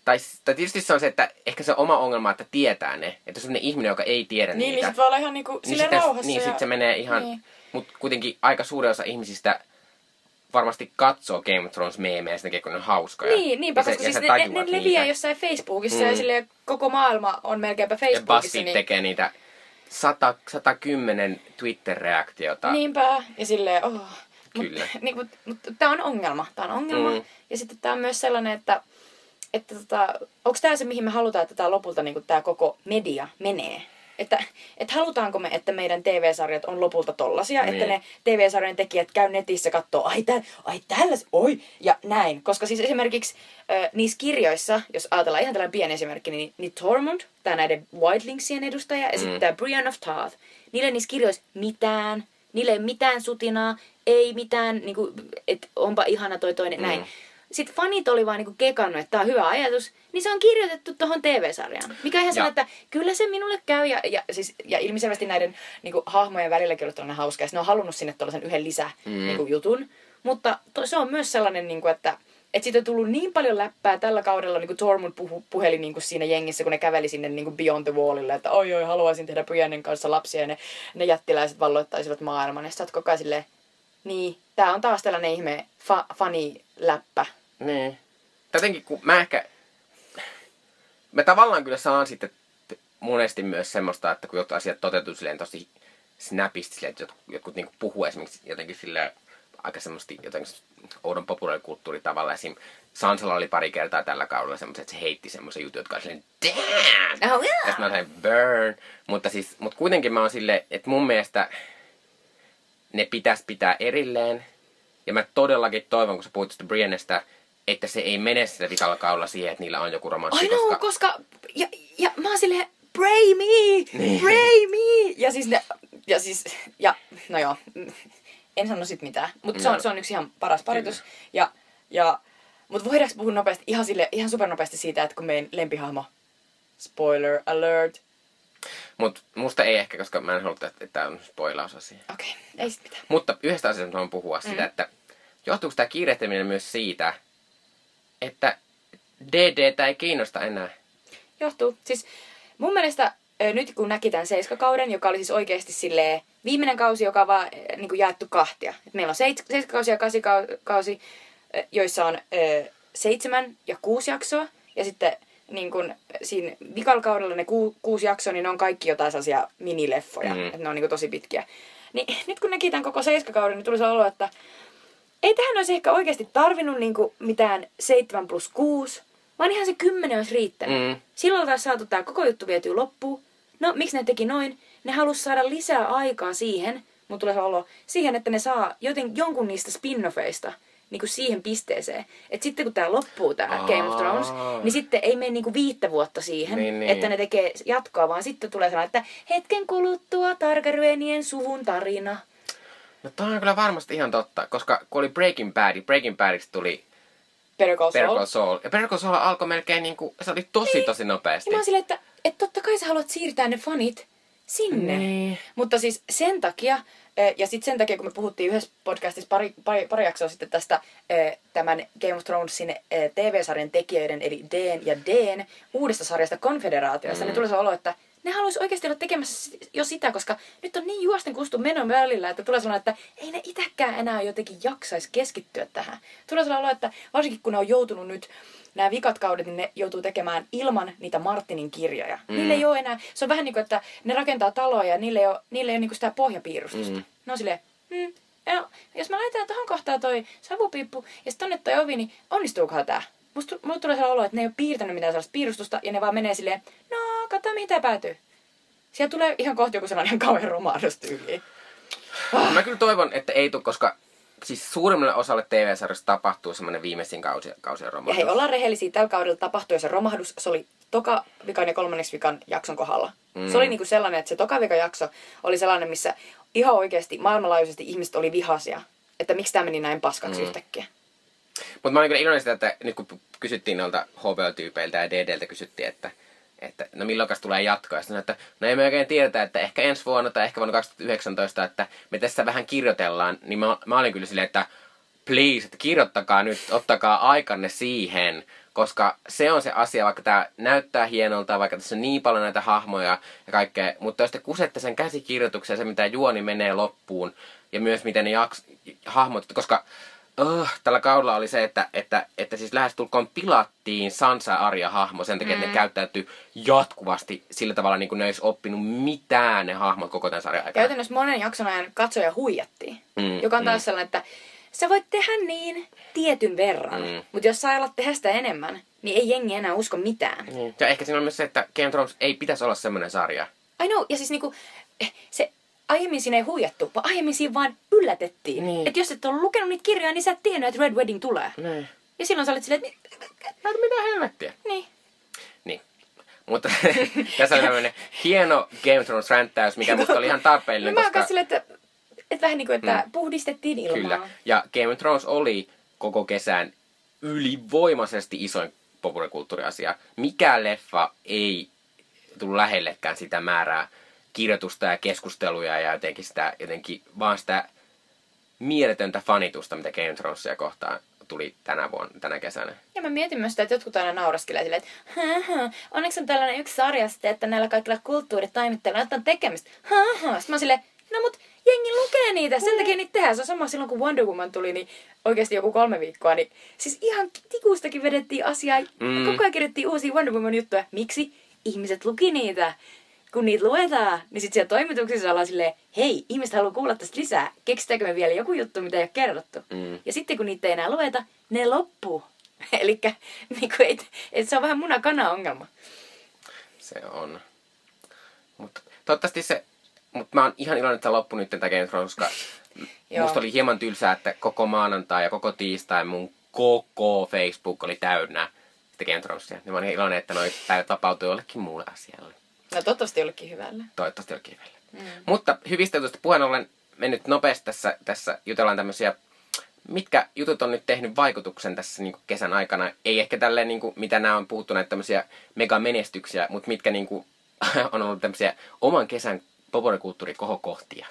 Tai, tai tietysti se on se, että ehkä se oma ongelma, että tietää ne. Että jos on ihminen, joka ei tiedä Niin, niin niitä. sit voi olla ihan niinku niin sitten, rauhassa. niin ja... sit se menee ihan... Niin. Mutta kuitenkin aika suuri osa ihmisistä varmasti katsoo Game of Thrones meemejä sen takia, kun ne on hauskoja. Niin, niinpä, Ja se- koska ja siis ne, ne, ne leviää jossain Facebookissa Mm. ja silleen koko maailma on melkeinpä Ja Facebookissa. BuzzFeed Niin, tekee niitä 100, 110 Twitter-reaktiota. niinpä, ja silleen, oh. Kyllä. Mut, [LAUGHS] niin, mut, mut, tää on ongelma, tää on ongelma. Mm. Ja sitten tää on myös sellainen, että, että tota, onko tää se, mihin me halutaan, että tää lopulta niin tää koko media menee? Että, että halutaanko me, että meidän TV-sarjat on lopulta tollasia, Niin. että ne TV-sarjan tekijät käy netissä kattoo, ai, tää, ai tällä, oi, ja näin. Koska siis esimerkiksi äh, niissä kirjoissa, jos ajatellaan ihan tällainen pieni esimerkki, niin, niin Tormund, tämä näiden Wildlingsien edustaja, ja Mm. sitten tämä Brian of Tarth, niille niissä kirjoissa mitään, niille ei mitään sutinaa, ei mitään, niin kuin, että onpa ihana toi toinen, Mm. näin. Sitten fanit oli vaan niinku kekannut, että tämä on hyvä ajatus, niin se on kirjoitettu tuohon TV-sarjaan. Mikä on ihan sellainen, että kyllä se minulle käy. Ja, ja, siis, ja ilmiselvästi näiden niinku, hahmojen välilläkin ollut tällainen hauska. Ja ne on halunnut sinne tuollaisen yhden lisä Mm. niinku, jutun. Mutta to, se on myös sellainen, niinku, että että siitä on tullut niin paljon läppää tällä kaudella, niin kuin Tormund puhu, puheli niin kuin siinä jengissä, kun ne käveli sinne niin kuin Beyond the Wallille, että oi oi, haluaisin tehdä Briannen kanssa lapsia ja ne, ne jättiläiset valloittaisivat maailman. Ja sä oot koko ajan silleen, niin, tää on taas tällainen ihme fa, fani-läppä. Niin. Jotenkin kun mä ehkä... mä tavallaan kyllä saan sitten monesti myös semmoista, että kun jotkut asiat toteutuu silleen tosi snapisti, silleen, että jotkut, jotkut niin puhuu esimerkiksi jotenkin silleen aika semmoista jotenkin oudon populaarikulttuuritavalla. Esim. Sansalla oli pari kertaa tällä kaudella semmoiset, että se heitti semmoisen jutun, jotka oli silleen, damn! Oh, yeah. Ja mä olin burn. Mutta, siis, mutta kuitenkin mä oon silleen, että mun mielestä ne pitäisi pitää erilleen. Ja mä todellakin toivon, kun sä puhut Briennestä, että se ei mene sillä vikalla kaudella siihen, että niillä on joku romanssi. I know, koska... Ja, ja mä oon silleen, pray me, Niin. pray me. Ja siis ne, ja siis, ja no joo, en sano sit mitään. Mutta se, No. on, se on yksi ihan paras paritus. Ja, ja, mutta voidaanko puhua nopeasti, ihan, sille, ihan supernopeasti siitä, että kun meidän lempihahmo, spoiler alert, Mutta musta ei ehkä, koska mä en halua, että tämä on spoilaus asia. okei, okay, ei sit mitään. Mutta yhdestä asiasta haluan puhua mm. sitä, että johtuuko tämä kiirehtiminen myös siitä, että DDtä ei kiinnosta enää. Johtuu. Siis mun mielestä nyt kun näki tämän seiskakauden, joka oli siis oikeasti silleen viimeinen kausi, joka on vaan niin kuin jaettu kahtia. Et meillä on seiskakausi ja kasikausi, joissa on ö, seitsemän ja kuusi jaksoa. Ja sitten niin kun, siinä vikalla kaudella ne ku, kuusi jaksoa, niin ne on kaikki jotain sellaisia minileffoja. Mm. Mm. Että ne on niin kuin tosi pitkiä. Niin nyt kun näki tämän koko seiskakauden, niin tuli se olo, että ei tähän olisi ehkä oikeasti tarvinnut niinku mitään 7 plus 6, vaan ihan se 10 olisi riittänyt. Mm. Silloin taas saatu tämä koko juttu vietyä loppuun. No, miksi ne teki noin? Ne halus saada lisää aikaa siihen, mutta tulee olo, siihen, että ne saa joten, jonkun niistä spin-offeista niin kuin siihen pisteeseen. Että sitten kun tämä loppuu, tämä. Game of Thrones, niin sitten ei mene niin kuin viittä vuotta siihen, Niin, niin. että ne tekee jatkoa, vaan sitten tulee sellainen, että hetken kuluttua Targaryenien suvun tarina. No toi on kyllä varmasti ihan totta, koska kun oli Breaking Bad, Breaking Badista tuli Better Call Better Saul. Call Saul. Ja Better Call Saul alkoi melkein niinku, se oli tosi tosi nopeasti. Ja mä oon silleen, että, että totta kai sä haluat siirtää ne fanit sinne. Niin. Mutta siis sen takia, eh, ja sitten sen takia, kun me puhuttiin yhdessä podcastissa pari, pari, pari jaksoa sitten tästä eh, tämän Game of Thronesin eh, TV-sarjan tekijöiden, eli Deen ja Deen uudesta sarjasta Konfederaatiosta, mm. niin tulee se olo, että ne haluaisi oikeasti olla tekemässä jo sitä, koska nyt on niin juosten kustu menon välillä, että tulee sellainen, että ei ne itäkään enää jotenkin jaksaisi keskittyä tähän. Tulee sellainen olo, että varsinkin kun ne on joutunut nyt nämä vikat kaudet, niin ne joutuu tekemään ilman niitä Martinin kirjoja. Mm. Niille ei ole enää, se on vähän niin kuin, että ne rakentaa taloja ja niille ei ole, niille ei ole niin kuin sitä pohjapiirustusta. Mm. Ne on silleen, hmm, no, jos mä laitan tuohon kohtaan toi savupiippu ja sitten tonne toi ovi, niin onnistuukohan tää? Musta, mulle tulee sellainen olo, että ne ei ole piirtänyt mitään sellaista piirustusta ja ne vaan menee silleen, no katso mihin tää päätyy. Sieltä tulee ihan kohta joku sellainen [LAUGHS] kauhean romahdus tyyliin. Mä kyllä toivon, että ei tule, koska siis suurimmalle osalle TV-sarjasta tapahtuu semmoinen viimeisin kausi, kausien Ja romahdus. hei, ollaan rehellisiä, tällä kaudella tapahtui se romahdus, se oli toka vikan ja kolmanneksi vikan jakson kohdalla. Mm. Se oli niinku sellainen, että se toka vikan jakso oli sellainen, missä ihan oikeasti maailmanlaajuisesti ihmiset oli vihaisia. Että miksi tämä meni näin paskaksi mm. yhtäkkiä. Mutta mä olin kyllä iloinen sitä, että nyt kun kysyttiin noilta HBO-tyypeiltä ja DDltä kysyttiin, että, että no milloinkas tulee jatkoa. Ja sanoin, että no ei me oikein tiedetä, että ehkä ensi vuonna tai ehkä vuonna 2019, että me tässä vähän kirjoitellaan. Niin mä, mä olin kyllä silleen, että please, että kirjoittakaa nyt, ottakaa aikanne siihen. Koska se on se asia, vaikka tämä näyttää hienolta, vaikka tässä on niin paljon näitä hahmoja ja kaikkea, mutta jos te kusette sen käsikirjoituksen se, mitä juoni menee loppuun, ja myös miten ne jaks, hahmot, koska uh, tällä kaudella oli se, että, että, että siis lähestulkoon pilattiin Sansa ja Arja hahmo sen takia, mm. että ne käyttäytyy jatkuvasti sillä tavalla, niin kuin ne olisi oppinut mitään ne hahmot koko tämän sarjan aikana. Käytännössä monen jakson ajan katsoja huijattiin. Mm, joka on taas mm. sellainen, että sä voit tehdä niin tietyn verran. Mm. Mm. Mutta jos sä alat tehdä sitä enemmän, niin ei jengi enää usko mitään. Niin. Ja ehkä siinä on myös se, että Game of Thrones ei pitäisi olla semmoinen sarja. I know, ja siis niinku, eh, se aiemmin siinä ei huijattu, vaan aiemmin siinä vaan yllätettiin. Niin. Että jos et ole lukenut niitä kirjoja, niin sä et tiennyt, että Red Wedding tulee. Niin. Ja silloin sä olit silleen, että Näitä mitä helvettiä. niin. Niin. Mutta [LAUGHS] tässä oli tämmöinen hieno Game of Thrones ränttäys, mikä musta oli ihan No, tarpeellinen, [LAUGHS] mä oon koska... silleen, että, että vähän niin kuin, että mm. puhdistettiin ilmaa. Kyllä. Ja Game of Thrones oli koko kesän ylivoimaisesti isoin populaarikulttuuriasia. Mikään leffa ei tullut lähellekään sitä määrää kirjoitusta ja keskusteluja ja jotenkin sitä, jotenkin vaan sitä mieletöntä fanitusta, mitä Game Thronesia kohtaan tuli tänä, vuonna, tänä kesänä. Ja mä mietin myös sitä, että jotkut aina nauraskelee silleen, että "Hä, hä, onneksi on tällainen yksi sarja sitten, että näillä kaikilla kulttuuritoimittajilla on jotain tekemistä. Hä. Sitten mä oon silleen, no mut jengi lukee niitä, sen takia niitä tehdään. Se on sama silloin, kun Wonder Woman tuli, niin oikeasti joku kolme viikkoa, niin siis ihan tikustakin vedettiin asiaa. Mm. Koko ajan kirjoittiin uusia Wonder Woman juttuja. Miksi? Ihmiset luki niitä. Kun niitä luetaan, niin sitten siellä toimituksissa ollaan silleen, hei, ihmiset haluaa kuulla tästä lisää. Keksitäänkö me vielä joku juttu, mitä ei ole kerrottu? Mm. Ja sitten kun niitä ei enää lueta, ne loppuu. [LAUGHS] Eli niin et, et se on vähän muna-kana-ongelma. Se on. Mutta toivottavasti se mutta mä oon ihan iloinen, että se loppui nyt tämä Game koska [LAUGHS] musta oli hieman tylsää, että koko maanantai ja koko tiistai mun koko Facebook oli täynnä sitä Game Thronesia. Niin mä oon ihan iloinen, että noi päivät vapautui jollekin muulle asialle. No toivottavasti jollekin hyvälle. Toivottavasti jollekin hyvälle. Mm. Mutta hyvistä jutuista puheen ollen, me nyt nopeasti tässä, tässä jutellaan tämmöisiä mitkä jutut on nyt tehnyt vaikutuksen tässä niin kesän aikana? Ei ehkä tälleen, niin kuin, mitä nämä on puhuttu, näitä tämmöisiä megamenestyksiä, mutta mitkä niin kuin, [LAUGHS] on ollut tämmöisiä oman kesän populaarikulttuuri kohokohtia.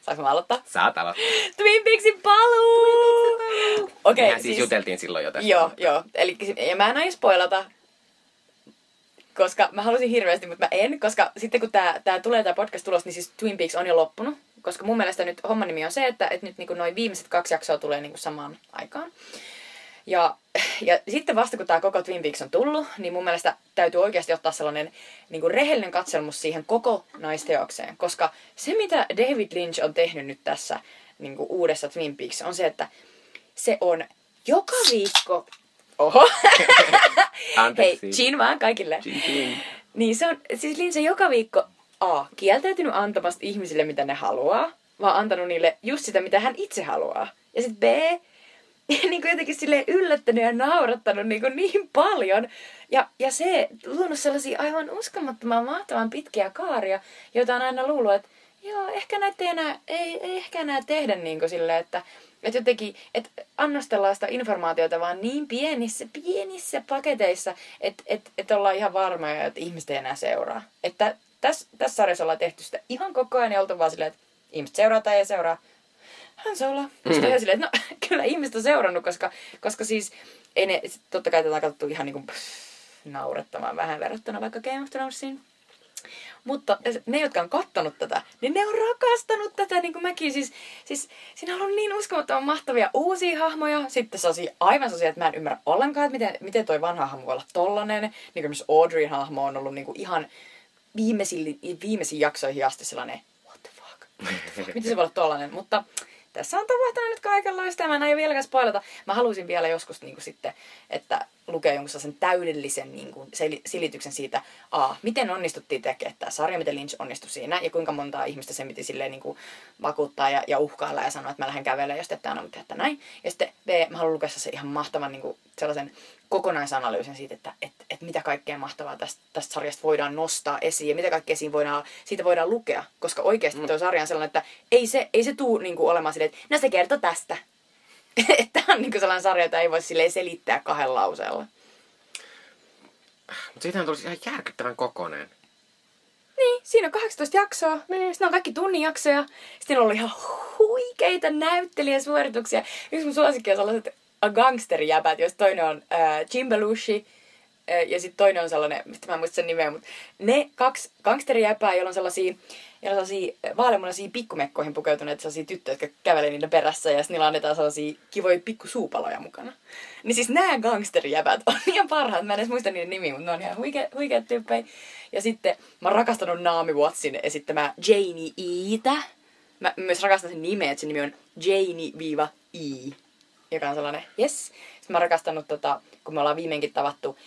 Saanko mä aloittaa? Saat aloittaa. Twin Peaksin paluu! Okei, okay, siis, siis, juteltiin silloin jo tästä. Joo, mutta... joo. Eli, ja mä en aio spoilata, koska mä halusin hirveästi, mutta mä en, koska sitten kun tää, tää tulee tää podcast tulos, niin siis Twin Peaks on jo loppunut. Koska mun mielestä nyt homman nimi on se, että, että nyt niinku noin viimeiset kaksi jaksoa tulee niinku samaan aikaan. Ja, ja sitten vasta kun tämä koko Twin Peaks on tullut, niin mun mielestä täytyy oikeasti ottaa sellainen niin kuin rehellinen katselmus siihen koko naisteokseen. Koska se, mitä David Lynch on tehnyt nyt tässä niin kuin uudessa Twin Peaks, on se, että se on joka viikko... Oho! [LAUGHS] Hei, chin vaan kaikille. Chin, chin. Niin se on, siis on joka viikko A. Kieltäytynyt antamasta ihmisille, mitä ne haluaa, vaan antanut niille just sitä, mitä hän itse haluaa. Ja sitten B [LAUGHS] niin kuin jotenkin sille yllättänyt ja naurattanut niin, kuin niin paljon. Ja, ja se luonut sellaisia aivan uskomattoman mahtavan pitkiä kaaria, joita on aina luullut, että joo, ehkä näitä ei, enää, ei, ei ehkä enää tehdä niin kuin sille, että, että jotenkin, että annostellaan sitä informaatiota vaan niin pienissä, pienissä paketeissa, että, että, että ollaan ihan varmoja, että ihmiset ei enää seuraa. Että tässä, tässä sarjassa ollaan tehty sitä ihan koko ajan ja oltu vaan silleen, että ihmiset seuraa tai ei seuraa hän se olla. Sitten mm-hmm. silleen, että no [LAUGHS] kyllä ihmistä on seurannut, koska, koska siis ei ne, totta kai tätä on katsottu ihan niinku naurettamaan vähän verrattuna vaikka Game of Thronesiin. Mutta ne, jotka on kattonut tätä, niin ne on rakastanut tätä, niin kuin mäkin. Siis, siis siinä on niin uskomattoman mahtavia uusia hahmoja. Sitten sellaisia, aivan sellaisia, että mä en ymmärrä ollenkaan, että miten, miten toi vanha hahmo voi olla tollanen. Niin kuin myös Audreyn hahmo on ollut niin kuin ihan viimeisiin, viimeisiin jaksoihin asti sellainen, what the fuck? What the fuck? Miten se voi olla tollanen? Mutta tässä on tapahtunut nyt kaikenlaista ja mä en aio vieläkään spoilata. Mä haluaisin vielä joskus niin kuin sitten, että lukea jonkun sellaisen täydellisen niin kuin, silityksen siitä, a, miten onnistuttiin tekemään tämä sarja, miten Lynch onnistui siinä ja kuinka montaa ihmistä se piti silleen niin kuin, vakuuttaa ja, ja uhkailla ja sanoa, että mä lähden kävelemään, jos teette aina, tehdä näin. Ja sitten B, mä haluan lukea se ihan mahtavan niin kuin, sellaisen kokonaisanalyysin siitä, että et, et mitä kaikkea mahtavaa tästä, tästä sarjasta voidaan nostaa esiin ja mitä kaikkea siinä voidaan, siitä voidaan lukea. Koska oikeasti mm. tuo sarja on sellainen, että ei se, ei se tuu niin kuin, olemaan silleen, että no se kertoo tästä. [LAUGHS] Tämä on niin kuin sellainen sarja, jota ei voi selittää kahden lauseella. Mutta siitähän tulisi ihan järkyttävän kokoinen. Niin, siinä on 18 jaksoa. Niin. Sitten on kaikki tunnin jaksoja. Sitten on ollut ihan huikeita näyttelijäsuorituksia. Yksi mun suosikki on sellaiset gangsterijäpät, jos toinen on äh, Jim Belushi, äh, ja sitten toinen on sellainen, mistä mä en muista sen nimeä, mutta ne kaksi gangsterijäpää, joilla on sellaisia, joilla on sellaisia vaaleanmunaisia pikkumekkoihin pukeutuneita sellaisia tyttöjä, jotka kävelee niiden perässä, ja niillä annetaan sellaisia kivoja pikkusuupaloja mukana. Niin siis nämä gangsterijäpät on [LAUGHS] ihan parhaat, mä en edes muista niiden nimiä, mutta ne on ihan huike, huikeat tyyppejä. Ja sitten mä oon rakastanut Naomi Wattsin esittämää Janie Eitä. Mä myös rakastan sen nimeä, että se nimi on Janie-E joka on sellainen, yes. Sitten mä oon rakastanut, tota, kun me ollaan viimeinkin tavattu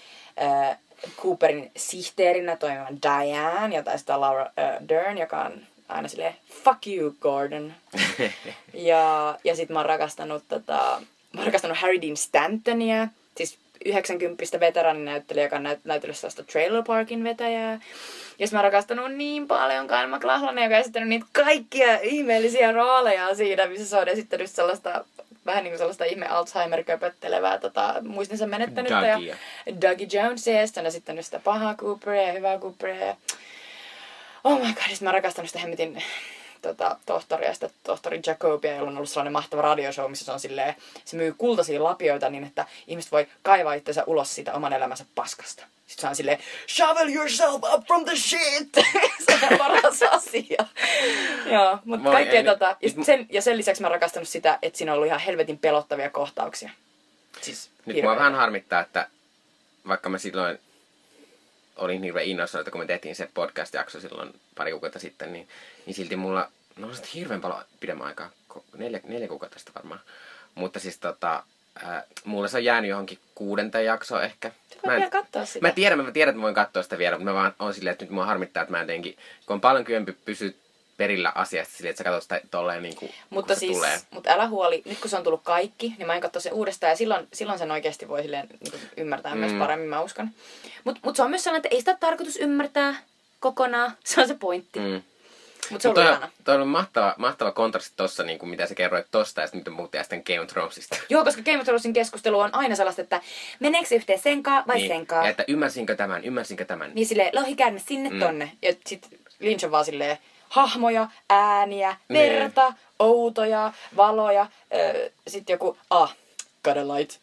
äh, Cooperin sihteerinä toimivan Diane ja sitä Laura äh, Dern, joka on aina silleen, fuck you Gordon. [LAUGHS] ja, ja sitten mä oon rakastanut, tota, mä oon rakastanut Harry Dean Stantonia, siis 90 veteraaninäyttelijä, joka on näyt- näytellyt sellaista Trailer Parkin vetäjää. Ja mä oon rakastanut niin paljon Kyle MacLachlan, joka on esittänyt niitä kaikkia ihmeellisiä rooleja siinä, missä se on esittänyt sellaista vähän niin kuin sellaista ihme Alzheimer-köpöttelevää tota, muistinsa menettänyttä. Dougie. Ja Dougie Jones, ja sitten on esittänyt sitä pahaa Cooperia ja hyvää Cooperia. Ja... Oh my god, mä oon rakastanut sitä hemmetin tota, tohtoria, sitä tohtori Jacobia, jolla on ollut sellainen mahtava radioshow, missä se on silleen, se myy kultaisia lapioita niin, että ihmiset voi kaivaa itsensä ulos siitä oman elämänsä paskasta. Sitten se on silleen, shovel yourself up from the shit! [LAUGHS] se on paras asia. Joo, mutta kaikkea en- tota, ja, sit sen, ja sen lisäksi mä oon rakastanut sitä, että siinä on ollut ihan helvetin pelottavia kohtauksia. Siis Nyt mua vähän harmittaa, että vaikka mä silloin olin hirveän innoissani, että kun me tehtiin se podcast-jakso silloin pari kuukautta sitten, niin, niin silti mulla, no on hirveän paljon pidemmän aikaa, neljä, neljä kuukautta sitten varmaan. Mutta siis tota, äh, mulla se on jäänyt johonkin kuudenteen jaksoon ehkä. Voit vielä katsoa sitä. Mä tiedän, mä tiedän, että mä voin katsoa sitä vielä, mutta mä vaan on silleen, että nyt mua harmittaa, että mä jotenkin, kun on paljon kyömpi pysyä perillä asiasta silleen, että sä katsot sitä tolleen niin kuin, Mutta kun se siis, tulee. mutta älä huoli, nyt kun se on tullut kaikki, niin mä en katso sen uudestaan ja silloin, silloin sen oikeasti voi silleen, niin kuin ymmärtää mm. myös Mm. paremmin, mä uskon. Mutta mut se on myös sellainen, että ei sitä tarkoitus ymmärtää kokonaan, [LAUGHS] se on se pointti. Mm. Mutta se on ollut toi, toi on mahtava, mahtava kontrasti tossa, niin kuin mitä sä kerroit tosta, ja sitten puhuttiin äsken Game of Thronesista. Joo, koska Game of Thronesin keskustelu on aina sellaista, että meneekö se yhteen senkaan vai niin. senkaan. Ja että ymmärsinkö tämän, ymmärsinkö tämän. Niin silleen, lohikäärme sinne mm. tonne. Ja sit Lynch on vaan silleen, hahmoja, ääniä, Niin. verta, outoja, valoja. Öö, sitten joku, ah, got a light,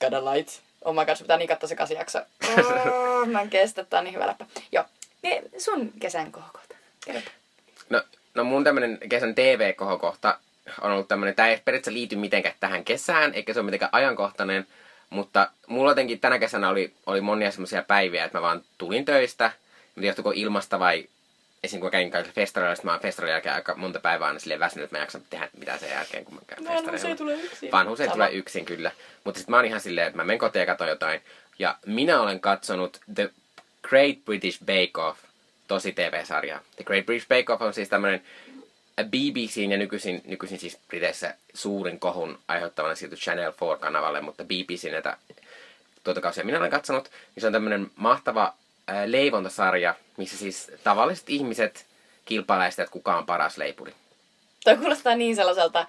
got a light. Oh my god, pitää niin katsoa se kasi jakso. [LAUGHS] Oh, mä en kestä, tää on niin hyvä läppä. Joo, niin sun kesän kohokohta. Kerropa. No, no mun tämmönen kesän TV-kohokohta on ollut tämmönen, tää ei periaatteessa liity mitenkään tähän kesään, eikä se ole mitenkään ajankohtainen, mutta mulla jotenkin tänä kesänä oli, oli monia semmoisia päiviä, että mä vaan tulin töistä, mutta johtuiko ilmasta vai esim. kun kävin kaikilla festareilla, sitten mä oon festareilla jälkeen aika monta päivää aina silleen väsynyt, että mä en jaksa tehdä mitään sen jälkeen, kun mä käyn festareilla. tule yksin. Vanhus ei Sama. tule yksin kyllä. Mutta sitten mä oon ihan silleen, että mä menen kotiin ja katson jotain. Ja minä olen katsonut The Great British Bake Off, tosi TV-sarja. The Great British Bake Off on siis tämmönen BBCn ja nykyisin, nykyisin siis Briteissä suurin kohun aiheuttavana siirty Channel 4-kanavalle, mutta BBC näitä tuotokausia minä olen katsonut, niin se on tämmönen mahtava leivontasarja, missä siis tavalliset ihmiset kilpailee sitä, että kuka on paras leipuri. Toi kuulostaa niin sellaiselta,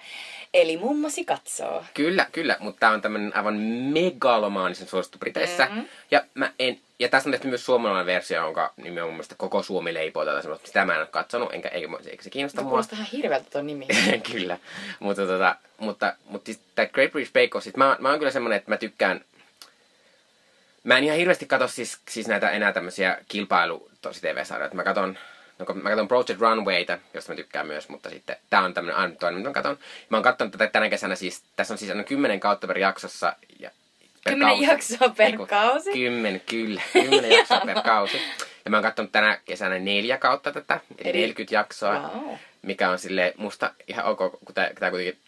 eli mummosi katsoo. Kyllä, kyllä, mutta tämä on tämmöinen aivan megalomaanisen suosittu Briteissä. Mhm. Mm-hmm. Ja, mä en, ja tässä on tehty myös suomalainen versio, jonka nimi on mun mielestä Koko Suomi leipoo tätä semmoista. Sitä mä en ole katsonut, enkä, eikä, eikä se kiinnosta mua. kuulostaa ihan hirveältä toi nimi. [LAUGHS] kyllä, mutta, tota, mutta, mutta siis tämä Great British Bake Off, siis mä, mä oon kyllä semmonen, että mä tykkään Mä en ihan hirveästi katso siis, siis näitä enää tämmöisiä kilpailu tosi TV-sarjoja. Mä katon, no, mä katon Project Runwayta, josta mä tykkään myös, mutta sitten tää on tämmönen aina toinen, mitä mä katon. Mä oon kattonut tätä tänä kesänä siis, tässä on siis aina kymmenen kautta per jaksossa. Ja, per Kymmenen kausi. jaksoa per Ei kun kausi? Kymmen, kyllä. Kymmenen jaksoa per [LAUGHS] kausi. Ja mä oon kattonut tänä kesänä neljä kautta tätä, eli, Eli- 40 jaksoa. Wow. Mikä on sille musta ihan ok, kun tää, tää kuitenkin,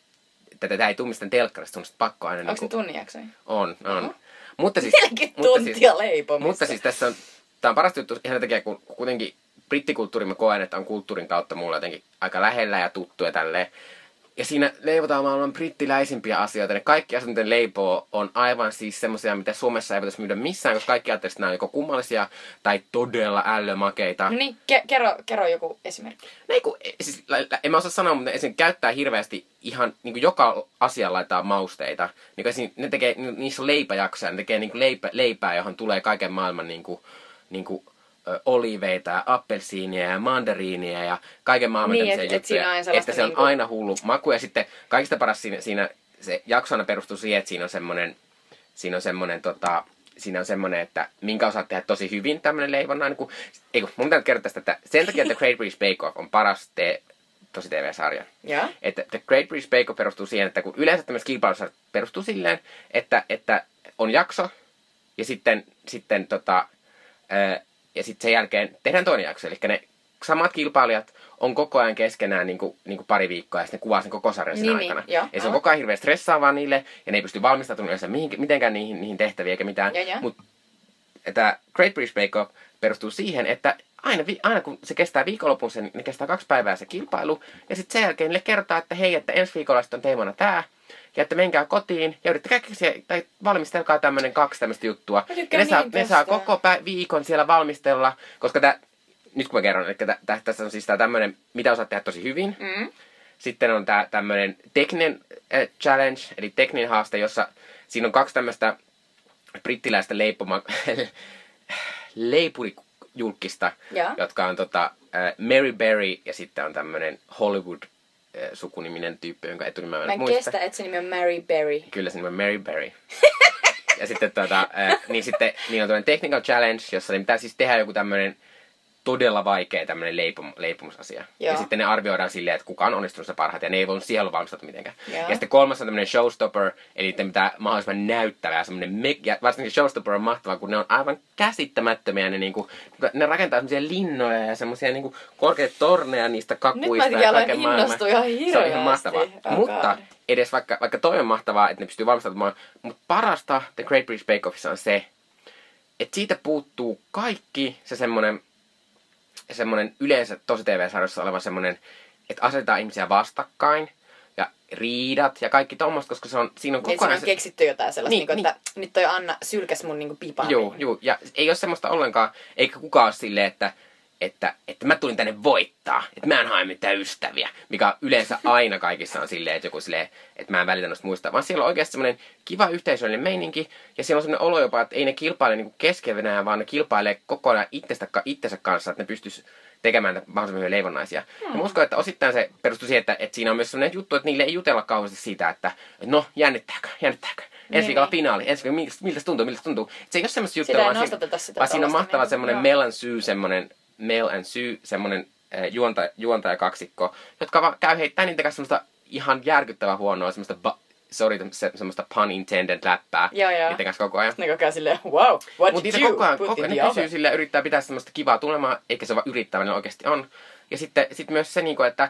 tätä tää ei tuu mistään telkkarista, on pakko aina Onko se niinku, tunnin jaksoja? on, on. Mutta siis, 40 mutta tuntia leipomista. mutta siis tässä on, tää on parasta juttu ihan takia, kun kuitenkin brittikulttuuri mä koen, että on kulttuurin kautta mulla jotenkin aika lähellä ja tuttu ja tälleen. Ja siinä leivotaan maailman brittiläisimpiä asioita. Ne kaikki asiat, miten leipoo, on aivan siis semmoisia, mitä Suomessa ei voitaisiin myydä missään, koska kaikki ajattelee, että nämä on joko kummallisia tai todella ällömakeita. No niin, ke- kerro, kerro joku esimerkki. Ne, kun, siis, lä- lä- en mä osaa sanoa, mutta esim. käyttää hirveästi ihan niin kuin joka asia laittaa mausteita. Niin kuin ne tekee, ni- niissä on leipäjaksoja, ne tekee niin kuin leipä, leipää, johon tulee kaiken maailman niin kuin, niin kuin, oliveita ja appelsiinia ja mandariinia ja kaiken maailman Niin, tämmöisiä et- et juttuja. sellaista että se on niinku- aina hullu maku. Ja sitten kaikista paras siinä, siinä se jaksona perustuu siihen, että siinä on semmoinen, siinä on semmoinen tota, siinä on semmoinen, että minkä osaat tehdä tosi hyvin tämmöinen leivonna. Niin kuin, ei kun, mun täytyy kertoa tästä, että sen takia, että Great British Bake Off on paras te, tosi TV-sarja. Joo. Että The Great British Bake Off perustuu siihen, että kun yleensä tämmöiset kilpailusarjat perustuu silleen, että, että on jakso ja sitten, sitten tota, ää, ja sitten sen jälkeen tehdään toinen jakso. Eli ne samat kilpailijat on koko ajan keskenään niin kuin, niin kuin pari viikkoa ja sitten ne kuvaa sen koko sarjan siinä Niin, niin, aikana. joo, ja se on koko ajan hirveän stressaavaa niille ja ne ei pysty valmistautumaan yleensä mihin, mitenkään niihin, niihin tehtäviin eikä mitään. Mutta tämä Great British Bake Off perustuu siihen, että aina, vi- aina kun se kestää viikonlopun, sen, ne kestää kaksi päivää se kilpailu, ja sitten sen jälkeen niille kertaa, että hei, että ensi viikolla sitten on teemana tämä, ja että menkää kotiin ja yrittäkää keksiä, tai valmistelkaa tämmöinen kaksi tämmöistä juttua. Mä Ja ne saa, niin ne saa koko pä- viikon siellä valmistella, koska tää, nyt kun mä kerron, että tä, tä, tässä on siis tää tämmöinen, mitä osaat tehdä tosi hyvin. Mm. Sitten on tää tämmöinen tekninen äh, challenge, eli tekninen haaste, jossa siinä on kaksi tämmöistä brittiläistä leipoma, [LAUGHS] leipuri julkista, Joo. jotka on tota, äh, Mary Berry ja sitten on tämmönen Hollywood äh, sukuniminen tyyppi, jonka etunimeä mä Mä en en muista. kestä, että se nimi on Mary Berry. Kyllä se nimi on Mary Berry. [LAUGHS] ja sitten, tota, äh, niin sitten niin on tämmöinen technical challenge, jossa ne pitää siis tehdä joku tämmöinen todella vaikea tämmöinen leipum, leipumusasia. Joo. Ja sitten ne arvioidaan silleen, että kuka on onnistunut se parhaiten, ja ne ei voinut siihen olla valmistautua mitenkään. Joo. Ja sitten kolmas on tämmöinen showstopper, eli pitää mahdollisimman näyttävä ja semmoinen me- ja varsinkin showstopper on mahtava, kun ne on aivan käsittämättömiä, ne, niinku, ne rakentaa semmoisia linnoja ja semmoisia niinku korkeita torneja niistä kakuista Nyt mä ja kaiken maailman. ihan Se on ihan mahtavaa. Oh Mutta edes vaikka, vaikka toi on mahtavaa, että ne pystyy valmistautumaan, mutta parasta The Great British Bake Offissa on se, että siitä puuttuu kaikki se semmoinen, semmoinen yleensä tosi TV-sarjassa oleva semmoinen, että asetetaan ihmisiä vastakkain ja riidat ja kaikki tommoista, koska se on, siinä on Niin, koko ajan on se, keksitty jotain sellaista, Niin, niin, niin, että nyt toi Anna sylkäs mun niin pipan. Joo, joo. Ja ei ole semmoista ollenkaan, eikä kukaan ole silleen, että, että, että mä tulin tänne voittaa, että mä en hae mitään ystäviä, mikä yleensä aina kaikissa on silleen, että joku silleen, että mä en välitä noista muista, vaan siellä on oikeasti semmoinen kiva yhteisöllinen meininki, ja siellä on semmoinen olo jopa, että ei ne kilpaile niinku keskenään, vaan ne kilpailee koko ajan itsestä, itsensä kanssa, että ne pystyisi tekemään mahdollisimman hyviä leivonnaisia. Hmm. Ja mä uskon, että osittain se perustuu siihen, että, että siinä on myös sellainen juttu, että niille ei jutella kauheasti siitä, että no, jännittääkö, jännittääkö. Ensi Niin, viikolla finaali, ensi viikolla, miltä, miltä se tuntuu, miltä se tuntuu. Se ei ole semmoista juttua, vaan, siinä, vaan siinä on mahtava niin, semmoinen joo. Mel and Sue, semmoinen Mel and Sue, semmoinen äh, juonta, juontajakaksikko, jotka vaan käy heittämään niitä kanssa semmoista ihan järkyttävän huonoa, semmoista, ba- sorry, se, semmoista pun intended läppää Joo, joo. niiden kanssa koko ajan. Ne koko ajan silleen, wow, what Mutta did you koko ajan, put koko in ajan the ne sillä ja yrittää pitää semmoista kivaa tunnelmaa, eikä se vaan ne oikeasti on. Ja sitten sit myös se, niinku, että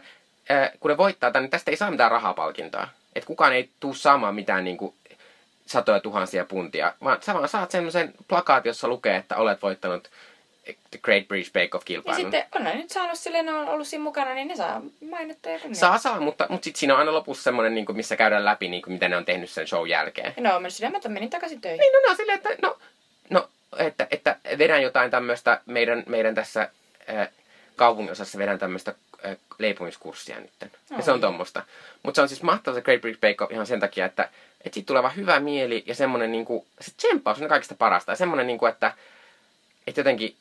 äh, kun ne voittaa tämän, niin tästä ei saa mitään rahapalkintoa. Että kukaan ei tuu saamaan mitään niinku, satoja tuhansia puntia, vaan sä vaan saat semmoisen plakaatin, jossa lukee, että olet voittanut The Great British Bake Ja Off-kilpailun. sitten on ne nyt saanut silleen, ne on ollut siinä mukana, niin ne saa mainetta ja kunnia. Saa, saa, mutta, mutta sitten siinä on aina lopussa semmoinen, niin missä käydään läpi, niin kuin, mitä ne on tehnyt sen show jälkeen. Ja on mennyt silleen, että menin takaisin töihin. Niin, no, no silleen, että, no, no, että, että vedän jotain tämmöistä meidän, meidän tässä äh, kaupunginosassa vedän tämmöistä äh, leipomiskurssia nyt. Ja se on Oi. tommosta. Mutta se on siis mahtava se Great British Bake Off ihan sen takia, että, että siitä tulee vaan hyvä mieli ja semmoinen niinku, se tsemppaus on kaikista parasta. Ja semmoinen niinku, että, että jotenkin, et,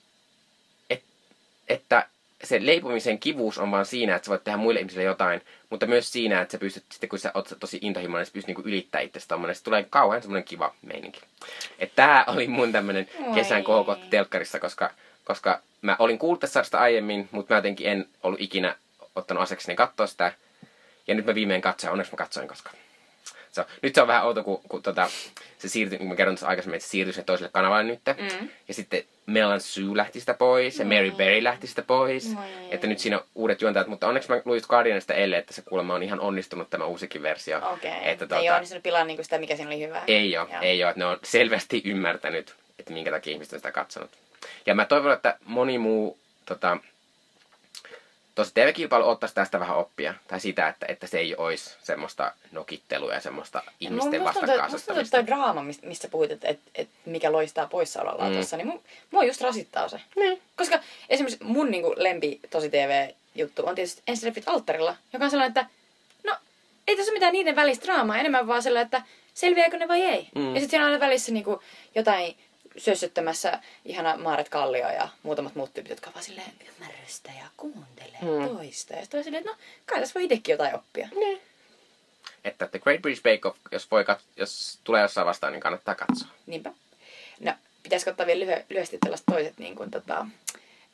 että se leipomisen kivuus on vaan siinä, että sä voit tehdä muille ihmisille jotain, mutta myös siinä, että sä pystyt sitten, kun sä oot tosi intohimoinen, sä pystyt niinku ylittämään itsestä tommonen, se tulee kauhean semmoinen kiva meininki. Että tää oli mun tämmönen kesän kohokohta telkkarissa, koska, koska mä olin kuullut tästä aiemmin, mutta mä jotenkin en ollut ikinä ottanut asekseni katsoa sitä. Ja nyt mä viimein katsoin, onneksi mä katsoin, koska se on, nyt se on vähän outo, kun, kun tota, se siirtyi, niin kuin mä kerron tuossa aikaisemmin, että se siirtyi sinne toiselle kanavalle nyt. Mm. Ja sitten Mel Sue lähti sitä pois ja Mary Berry lähti sitä pois. Oi. Että nyt siinä on uudet juontajat, mutta onneksi mä luin Guardianista eilen, että se kuulemma on ihan onnistunut tämä uusikin versio. Okei. Että Okay. Ei ole onnistunut pilaa niinku sitä, mikä siinä oli hyvää. ei ole, Joo. ei ole. Että ne on selvästi ymmärtänyt, että minkä takia ihmiset on sitä katsonut. Ja mä toivon, että moni muu tota, tuossa TV-kilpailu ottaisi tästä vähän oppia. Tai sitä, että, että se ei olisi semmoista nokittelua ja semmoista ihmisten että- musta vastakkainasettamista. toi draama, mistä, mistä puhuit, että, että, että mikä loistaa poissaolollaan mm. tuossa, niin mu, mua just rasittaa se. Niin. Koska esimerkiksi mun niinku, lempi tosi TV-juttu on tietysti Ensileffit alttarilla, joka on sellainen, että no ei tässä ole mitään niiden välistä draamaa, enemmän vaan sellainen, että selviääkö ne vai ei. Mm. Ja sitten siinä on aina välissä niinku, jotain sössöttämässä ihana Maaret Kallio ja muutamat muut tyypit, jotka vaan silleen ymmärrystä ja kuuntelee Mm. toista. Ja sitten silleen, että no kai tässä voi itsekin jotain oppia. Niin. Että The Great British Bake Off, jos, voi kat- jos tulee jossain vastaan, niin kannattaa katsoa. Niinpä. No, pitäisikö ottaa vielä lyhy- lyhyesti tällaiset toiset niin kuin, tota,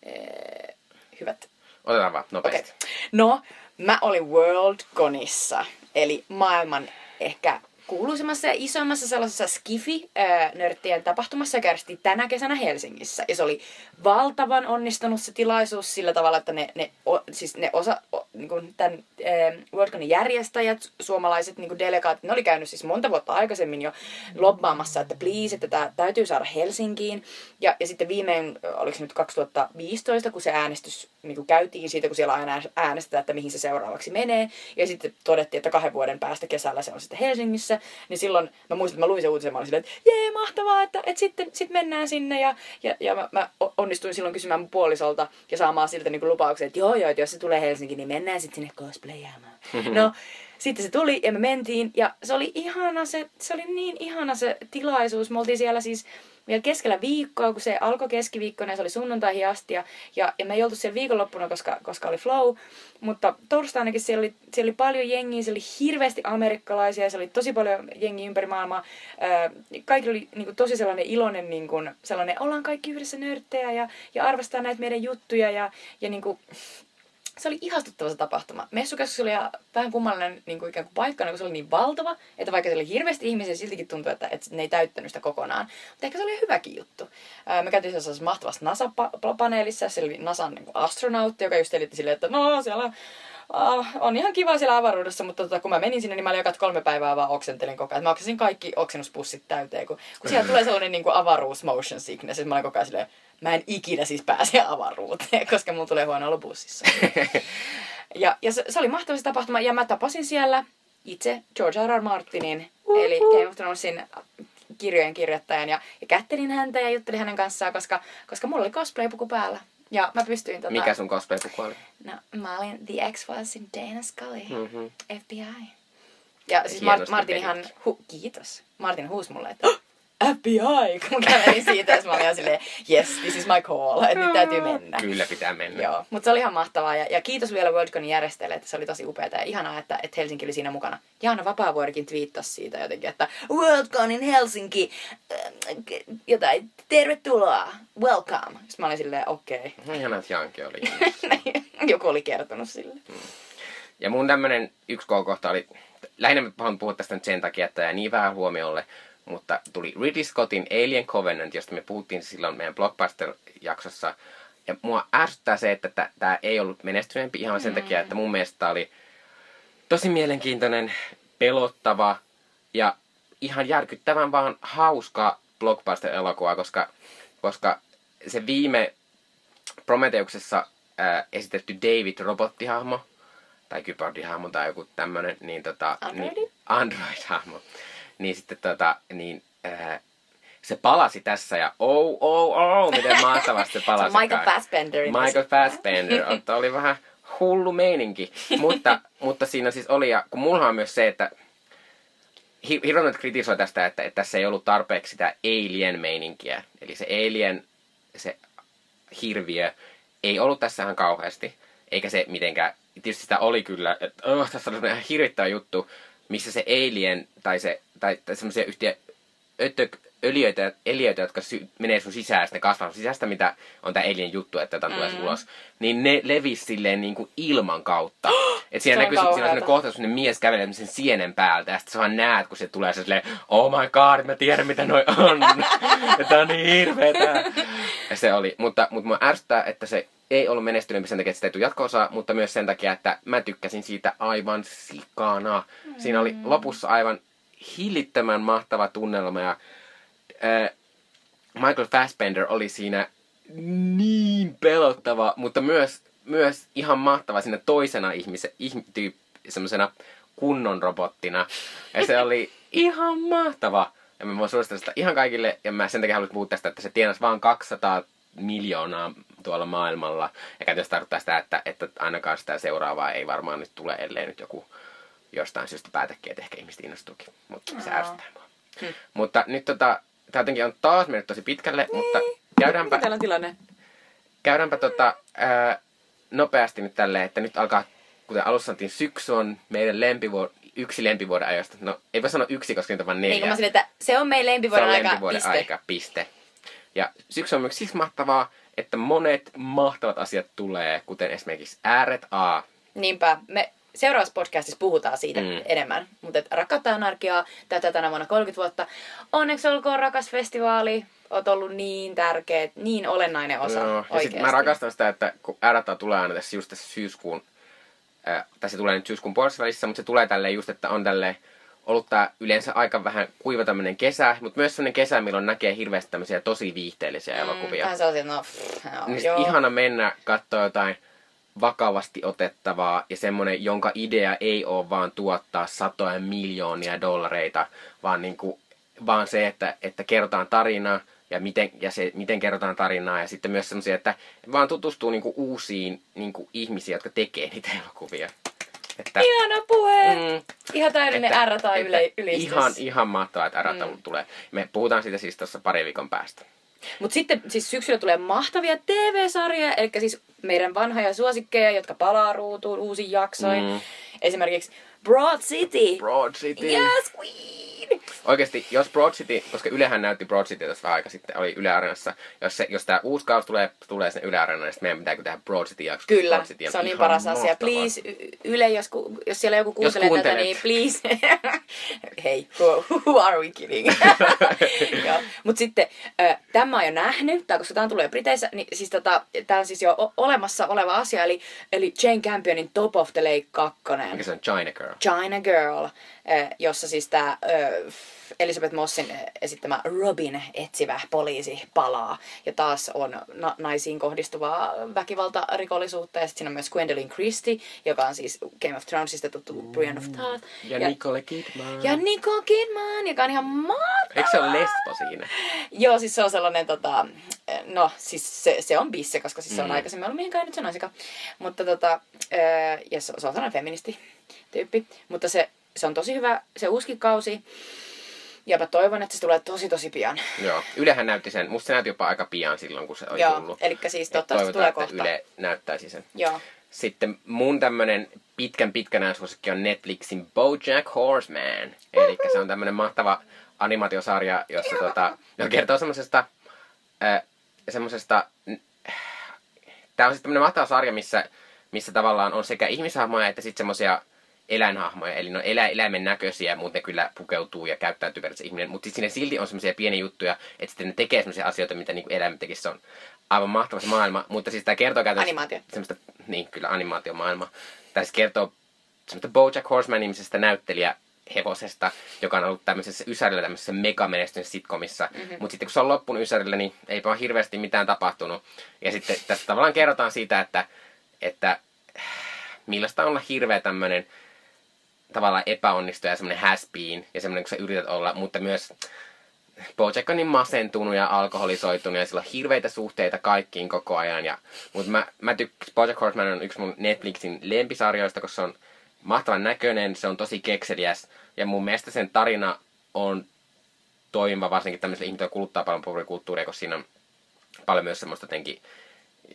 ee, hyvät Otetaan vaan nopeasti. No, mä olin Worldconissa, eli maailman ehkä kuuluisimmassa ja isoimmassa sellaisessa Skifi-nörttien tapahtumassa, joka tänä kesänä Helsingissä. Ja se oli valtavan onnistunut se tilaisuus sillä tavalla, että ne, ne, o, siis ne osa, o, niin kuin tämän äh, Worldconin järjestäjät, suomalaiset niin kuin delegaatit, ne oli käynyt siis monta vuotta aikaisemmin jo lobbaamassa, että please, että tämä täytyy saada Helsinkiin. Ja, ja sitten viimein, oliko se nyt 2015, kun se äänestys niin kuin käytiin siitä, kun siellä aina äänestetään, että mihin se seuraavaksi menee. Ja sitten todettiin, että kahden vuoden päästä kesällä se on sitten Helsingissä. Niin silloin mä muistan, että mä luin sen uutisen, mä olin silleen, että jee, mahtavaa, että, että sitten sit mennään sinne. Ja, ja, ja mä, mä onnistuin silloin kysymään mun puolisolta ja saamaan siltä niin kuin lupauksen, että joo joo, että jos se tulee Helsinkiin, niin mennään sitten sinne cosplayaamaan. no, sitten se tuli ja me mentiin ja se oli ihana se, se oli niin ihana se tilaisuus. Me oltiin siellä siis vielä keskellä viikkoa, kun se alkoi keskiviikkona ja se oli sunnuntaihin asti. Ja, ja, me ei oltu siellä viikonloppuna, koska, koska oli flow. Mutta torstainakin siellä oli, siellä oli paljon jengiä, se oli hirveästi amerikkalaisia, se oli tosi paljon jengiä ympäri maailmaa. Kaikki oli niin kuin, tosi sellainen iloinen, niin kuin, sellainen, ollaan kaikki yhdessä nörttejä ja, ja arvostaa näitä meidän juttuja. Ja, ja niin kuin, se oli ihastuttava se tapahtuma. Messukeskus oli vähän kummallinen niin kuin ikään kuin paikka, kun se oli niin valtava, että vaikka siellä oli hirveästi ihmisiä, siltikin tuntui, että, että ne ei täyttänyt sitä kokonaan. Mutta ehkä se oli hyväkin juttu. Me käytiin sellaisessa mahtavassa NASA-paneelissa, se oli NASAn niin astronautti, joka just selitti silleen, että no siellä uh, on ihan kiva siellä avaruudessa, mutta tota, kun mä menin sinne, niin mä olin kolme päivää vaan oksentelin koko ajan. Mä oksensin kaikki oksennuspussit täyteen, kun, kun siellä tulee sellainen niin kuin avaruus motion sickness, että mä olin koko ajan silleen, mä en ikinä siis pääse avaruuteen, [LAUGHS] koska mulla tulee huono ollut bussissa. [LAUGHS] ja, ja se, se, oli mahtava se tapahtuma, ja mä tapasin siellä itse George R. R. Martinin, uh-huh. eli Game of Thronesin kirjojen kirjoittajan, ja, ja kättelin häntä ja juttelin hänen kanssaan, koska, koska mulla oli cosplay-puku päällä. Ja mä pystyin tota... Mikä sun cosplay-puku oli? No, mä olin The X-Filesin Dana Scully, mm-hmm. FBI. Ja siis Mar- Martin ihan, hu- kiitos. Martin huusi mulle, että [GASPS] FBI, kun kävelin siitä, ja mä olin silleen, yes, this is my call, että nyt täytyy mennä. Kyllä pitää mennä. Joo, mutta se oli ihan mahtavaa, ja, ja kiitos vielä Worldconin järjestäjille, että se oli tosi upeaa ja ihanaa, että, että Helsinki oli siinä mukana. Jaana Vapaavuorikin twiittasi siitä jotenkin, että Worldconin Helsinki, äh, jotain, tervetuloa, welcome. Sitten mä olin silleen, okei. Okay. Ihanaa, että Janke oli. [LAUGHS] Joku oli kertonut sille. Hmm. Ja mun tämmönen yksi kohta oli, lähinnä mä puhua tästä nyt sen takia, että niin vähän huomiolle, mutta tuli Ridley Scottin Alien Covenant, josta me puhuttiin silloin meidän Blockbuster-jaksossa. Ja mua ärsyttää se, että tämä ei ollut menestyneempi ihan sen takia, että mun mielestä oli tosi mielenkiintoinen, pelottava ja ihan järkyttävän vaan hauska blockbuster-elokuva, koska, koska se viime Prometheuksessa ää, esitetty David-robottihahmo, tai kypardihahmo tai joku tämmönen, niin tota... Niin, Android-hahmo niin sitten tota, niin, ää, se palasi tässä ja oh, oh, oh, miten mahtavasti se [LAUGHS] palasi. Michael Fassbender. Michael Fassbender, että oli vähän hullu meininki. [LAUGHS] mutta, mutta siinä siis oli, ja kun mulla on myös se, että Hironet kritisoi tästä, että, että tässä ei ollut tarpeeksi sitä alien-meininkiä. Eli se alien, se hirviö, ei ollut tässä ihan kauheasti. Eikä se mitenkään, tietysti sitä oli kyllä, että oh, tässä oli ihan hirvittävä juttu, missä se alien tai, se, tai, tai semmoisia yhtiä ötö, öliöitä, eliöitä, jotka sy- menee sun sisään, sitten kasvaa sisästä, mitä on tämä alien juttu, että jotain mm. tulee ulos, niin ne levisi silleen niin kuin ilman kautta. [GASPS] Et siinä näkyy sitten siinä kohtaus, kun mies kävelee sen sienen päältä, ja sitten sä vaan näet, kun se tulee se silleen, oh my god, mä tiedän mitä noi on. [LAUGHS] tää on niin hirveetä. Ja se oli, mutta, mutta mua ärsyttää, että se ei ollut menestynyt sen takia, että sitä ei tule jatko mutta myös sen takia, että mä tykkäsin siitä aivan sikana. Mm. Siinä oli lopussa aivan hillittömän mahtava tunnelma ja äh, Michael Fassbender oli siinä niin pelottava, mutta myös, myös ihan mahtava siinä toisena ihmisen, ihmityyp, semmoisena kunnon robottina. Ja se oli ihan mahtava. Ja mä voin suositella sitä ihan kaikille, ja mä sen takia haluaisin puhua tästä, että se tienasi vaan 200 miljoonaa tuolla maailmalla. Ja käytännössä tarkoittaa sitä, että, että ainakaan sitä seuraavaa ei varmaan nyt tule, ellei nyt joku jostain syystä päätäkin, että ehkä ihmiset innostuukin. Mutta se ärsyttää mua. Hmm. Mutta nyt tota, tämä jotenkin on taas mennyt tosi pitkälle, niin. mutta käydäänpä... Mikä on tilanne? Käydäänpä tota, ää, nopeasti nyt tälleen, että nyt alkaa, kuten alussa sanottiin, syksy on meidän lempivuod- yksi lempivuoden ajoista. No, ei voi sanoa yksi, koska niitä on vain neljä. Niin, mä sanoin, että se on meidän lempivuoden, se on aika, lempivuoden piste. aika, piste. Ja syksy on myös siksi mahtavaa, monet mahtavat asiat tulee, kuten esimerkiksi ääret A. Niinpä, me seuraavassa podcastissa puhutaan siitä mm. enemmän. Mutta rakkautta anarkiaa tätä tänä vuonna 30 vuotta. Onneksi olkoon rakas festivaali. Oot ollut niin tärkeä, niin olennainen osa Joo. Ja sit mä rakastan sitä, että kun äärätä tulee aina tässä just tässä syyskuun, äh, se tulee nyt syyskuun puolessa välissä, mutta se tulee tälleen just, että on tälleen ollut tää yleensä aika vähän kuiva tämmönen kesä, mutta myös sellainen kesä, milloin näkee hirveästi tämmöisiä tosi viihteellisiä mm, elokuvia. Se on, no, pff, no, niin joo. ihana mennä katsoa jotain vakavasti otettavaa ja semmoinen, jonka idea ei ole vaan tuottaa satoja miljoonia dollareita, vaan, niinku, vaan se, että, että kerrotaan tarinaa ja miten, ja se, miten kerrotaan tarinaa ja sitten myös semmoisia, että vaan tutustuu niinku uusiin niinku ihmisiin, jotka tekee niitä elokuvia. Että, Ihana puhe! Mm. mm, Ihan täydellinen että- R tai yle, ylistys. Ihan, ihan mahtavaa, että R tulee. Me puhutaan siitä siis tuossa pari viikon päästä. Mutta sitten siis syksyllä tulee mahtavia TV-sarjoja, eli siis meidän vanhoja suosikkeja, jotka palaa ruutuun uusin jaksoin. Mm. Esimerkiksi Broad City. Broad City. Yes, queen! Oikeasti, jos Broad City, koska Ylehän näytti Broad City tässä vähän aika sitten, oli Yle Areenassa. Jos, se, jos tämä uusi kausi tulee, tulee sinne Yle Areenaan, niin meidän pitääkö tehdä Broad City jakso. Kyllä, Broad City se on niin paras asia. mahtavaa. Please, Y- Yle, jos, ku, jos siellä joku kuuntelee tätä, niin please. [LAUGHS] Hei, who, who are we kidding? [LAUGHS] Mutta sitten, tämä mä oon jo nähnyt, tää, koska tämä on jo Briteissä, niin siis tota, tämä on siis jo olemassa oleva asia, eli, eli Jane Campionin Top of the Lake 2. Mikä se on China Girl. China Girl, eh, jossa siis tämä Elisabeth Mossin esittämä Robin etsivä poliisi palaa. Ja taas on na- naisiin kohdistuvaa väkivaltarikollisuutta. Ja sitten siinä on myös Gwendolyn Christie, joka on siis Game of Thronesista tuttu Brienne of Tarth. Ja, ja Nicole Kidman. ja Nicole Kidman, joka on ihan mahtava. Eikö se ole lesbo siinä? Joo, siis se on sellainen, tota, no siis se, se on bisse, koska siis se on Mm. aikaisemmin ollut mihinkään nyt se naisika. Mutta tota, ja se on sellainen feministi tyyppi. Mutta se, se on tosi hyvä, se uusi kausi. Ja mä toivon, että se tulee tosi tosi pian. Joo. Ylehän näytti sen. Musta se näytti jopa aika pian silloin, kun se oli Joo, tullut. eli siis toivotaan, tulee että kohta. Yle näyttäisi sen. Joo. Sitten mun tämmönen pitkän pitkänä suosikki on Netflixin BoJack Horseman. Eli se on tämmönen mahtava animaatiosarja, jossa tota, joka kertoo semmosesta, äh, semmosesta, tää on siis tämmönen mahtava sarja, missä, missä tavallaan on sekä ihmishahmoja että sitten semmosia eläinhahmoja, eli ne on elä, eläimen näköisiä, mutta ne kyllä pukeutuu ja käyttäytyy periaatteessa ihminen. Mutta sitten siinä silti on semmoisia pieniä juttuja, että sitten ne tekee semmoisia asioita, mitä niinku eläimet tekisi. Se on aivan mahtava se maailma, mutta siis tämä kertoo käytännössä... Animaatio. Semmoista, niin kyllä, animaatiomaailma. Tämä siis kertoo semmoista BoJack Horseman-nimisestä näyttelijä hevosesta, joka on ollut tämmöisessä Ysärillä tämmöisessä megamenestyneessä sitcomissa. Mm-hmm. Mutta sitten kun se on loppunut Ysärillä, niin eipä ole hirveästi mitään tapahtunut. Ja sitten tässä tavallaan kerrotaan siitä, että, että millaista on olla hirveä tämmöinen tavallaan epäonnistuja ja semmoinen has been, ja semmoinen, kun sä yrität olla, mutta myös Bojack on niin masentunut ja alkoholisoitunut ja sillä on hirveitä suhteita kaikkiin koko ajan. Ja, mutta mä, mä tykkään, Bojack Horseman on yksi mun Netflixin lempisarjoista, koska se on mahtavan näköinen, se on tosi kekseliäs ja mun mielestä sen tarina on toimiva varsinkin tämmöiselle ihmiselle, joka kuluttaa paljon populaarikulttuuria, koska siinä on paljon myös semmoista jotenkin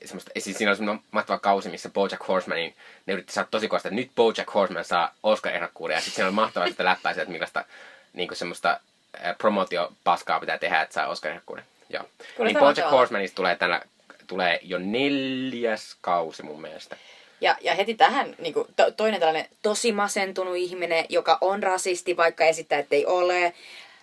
semmoista, siis siinä on semmoinen mahtava kausi, missä Bojack Horsemanin, ne yritti saada tosi kovasti, että nyt Bojack Horseman saa Oscar-ehdokkuuden, ja sitten siinä on mahtavaa sitä läppää että millaista niin kuin semmoista ää, promotiopaskaa pitää tehdä, että saa Oscar-ehdokkuuden. Joo. Kuulostaa Niin Bojack. Horsemanista tulee, tänä, tulee jo neljäs kausi mun mielestä. Ja, ja heti tähän niin kuin, to, toinen tällainen tosi masentunut ihminen, joka on rasisti, vaikka esittää, että ei ole.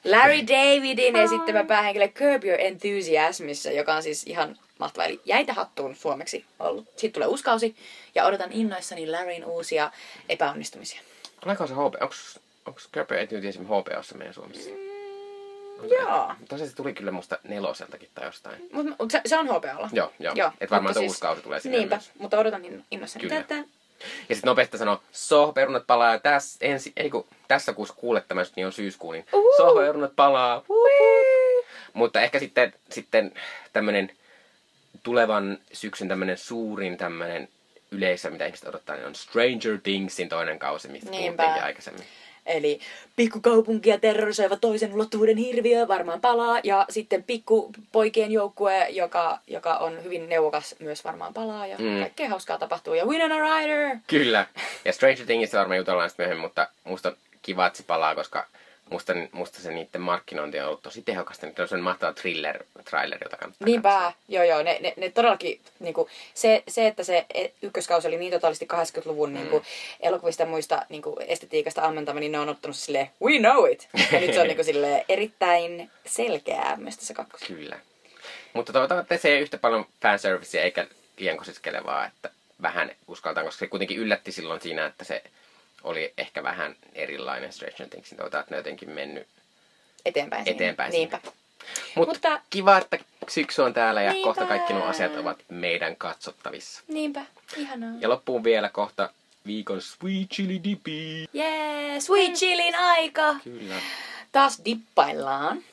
Larry Davidin esittämä päähenkilö Curb Your Enthusiasmissa, joka on siis ihan mahtava. Eli jäitä hattuun suomeksi ollut. Sitten tulee uusi kausi ja odotan innoissani Larryn uusia epäonnistumisia. Tuleeko se HP? Onks Curb Your Enthusiasm HBOssa meidän Suomessa? Joo. Tosiaan se tuli kyllä musta neloseltakin tai jostain. Mut se, se on HBOlla. Joo, joo. Joo, Et varmaan se uusi kausi tulee sinne Niinpä, myös. mutta odotan in, innoissani Kyllä. tätä. Ja sitten nopeasti sanoo, sohperunat palaa, ja tässä, ensi, ei kun, tässä kuussa kuulet tämä, niin on syyskuu, niin Uhu. sohperunat palaa. Mutta ehkä sitten, sitten tämmöinen tulevan syksyn tämmöinen suurin tämmöinen yleisö, mitä ihmiset odottaa, niin on Stranger Thingsin toinen kausi, mistä Niinpä. puhuttiinkin aikaisemmin. Eli pikkukaupunkia terrorisoiva toisen ulottuvuuden hirviö varmaan palaa. Ja sitten pikkupoikien joukkue, joka, joka on hyvin neuvokas, myös varmaan palaa. Ja Mm. kaikkea hauskaa tapahtuu. Ja Winona Ryder! Kyllä. Ja Stranger Thingista varmaan jutellaan sitten myöhemmin, mutta musta on kiva, että se palaa, koska musta, musta se niiden markkinointi on ollut tosi tehokasta. Nyt on sellainen mahtava thriller, trailer, jota kannattaa Niinpä, joo joo, ne, ne, ne todellakin, niinku, se, se, että se e- ykköskausi oli niin totaalisesti 80-luvun mm. niinku, elokuvista ja muista niinku, estetiikasta ammentava, niin ne on ottanut silleen, we know it! Ja nyt se on niinku, silleen, erittäin selkeää myös tässä kakkosessa. Kyllä. Mutta toivotaan, että se ei yhtä paljon fanservicea eikä liian kosiskelevaa, että vähän uskaltaan, koska se kuitenkin yllätti silloin siinä, että se oli ehkä vähän erilainen Stranger Thingsin. Toivotaan, että ne on jotenkin mennyt. Eteenpäin siinä. Eteenpäin Niinpä. Mut Mutta- kiva, että syksy on täällä ja Niinpä. kohta kaikki nuo asiat ovat meidän katsottavissa. Niinpä, ihanaa. Ja loppuun vielä kohta viikon Sweet Chili Dippy. Jee, sweet chillin aika! Kyllä. Taas dippaillaan.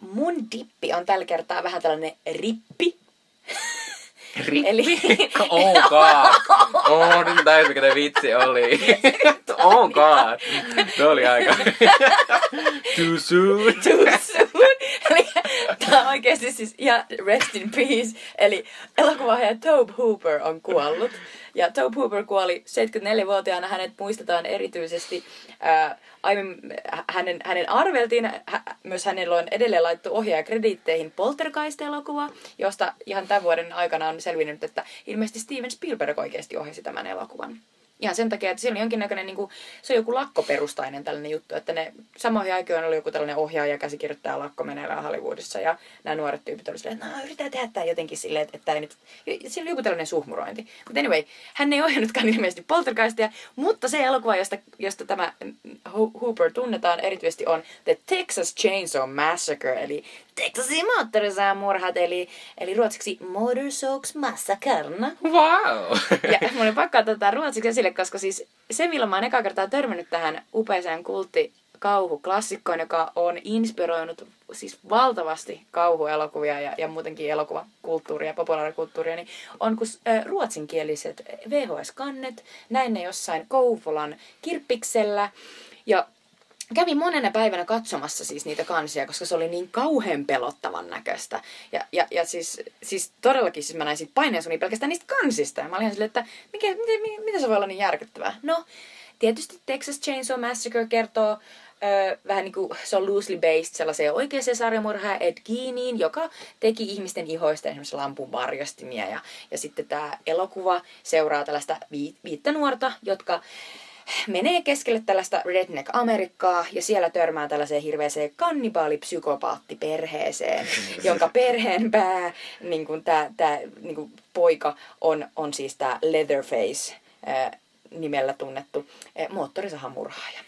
Mun dippi on tällä kertaa vähän tällainen rippi. Eli [LAUGHS] Oh god. Oh, nyt täysin mikä tämä vitsi oli. [LAUGHS] Oh god. Se oli aika. [LAUGHS] Too soon. too soon. Eli tää on oikeesti siis ihan rest in peace. Eli elokuvaaja Tobe Hooper on kuollut. Ja Tobe Hooper kuoli 74-vuotiaana. Hänet muistetaan erityisesti ää, aiemmin hänen, hänen arveltiin, hä, myös hänellä on edelleen laittu ohjaaja krediitteihin Poltergeist-elokuva, josta ihan tämän vuoden aikana on selvinnyt, että ilmeisesti Steven Spielberg oikeasti ohjasi tämän elokuvan. Ihan sen takia, että siellä on jonkinnäköinen, niin kuin, se on joku lakkoperustainen tällainen juttu, että ne samoihin aikoihin oli joku tällainen ohjaaja, käsikirjoittaja lakko meneillään Hollywoodissa ja nämä nuoret tyypit olivat silleen, että no yritetään tehdä tämä jotenkin silleen, että, että nyt, siellä oli joku tällainen suhmurointi. Mutta anyway, hän ei ohjannutkaan ilmeisesti Poltergeistia, mutta se elokuva, josta, josta tämä Hooper tunnetaan erityisesti on The Texas Chainsaw Massacre, eli Texasin moottorisaamurhat, eli, eli ruotsiksi Motorsågs Massakarna. Wow. Ja mä olin pakko ottaa ruotsiksi esille, koska siis se, milloin mä oon ekaa kertaa törmännyt tähän upeeseen kultti kauhuklassikkoon, joka on inspiroinut siis valtavasti kauhuelokuvia ja, ja muutenkin elokuvakulttuuria ja populaarikulttuuria, niin on kun äh, ruotsinkieliset VHS-kannet, näin ne jossain Kouvolan kirppiksellä. Ja kävin monena päivänä katsomassa siis niitä kansia, koska se oli niin kauhean pelottavan näköistä. Ja, ja, ja siis, siis todellakin siis mä näin siitä paineensuni pelkästään niistä kansista. Ja mä olin silleen, että mikä, miten, miten se voi olla niin järkyttävää? No, tietysti Texas Chainsaw Massacre kertoo Öö, vähän niin kuin se on loosely based sellaiseen oikeaan sarjamurhaan Ed Geiniin, joka teki ihmisten ihoista esimerkiksi lampun varjostimia. Ja, ja sitten tämä elokuva seuraa tällaista vi, viittä nuorta, jotka menee keskelle tällaista redneck-Amerikkaa ja siellä törmää tällaiseen hirveäseen kannibaalipsykopaattiperheeseen, [LAUGHS] jonka perheen pää, niin kuin tää, tää, niin kuin poika, on, on siis tämä Leatherface nimellä tunnettu moottorisahamurhaaja,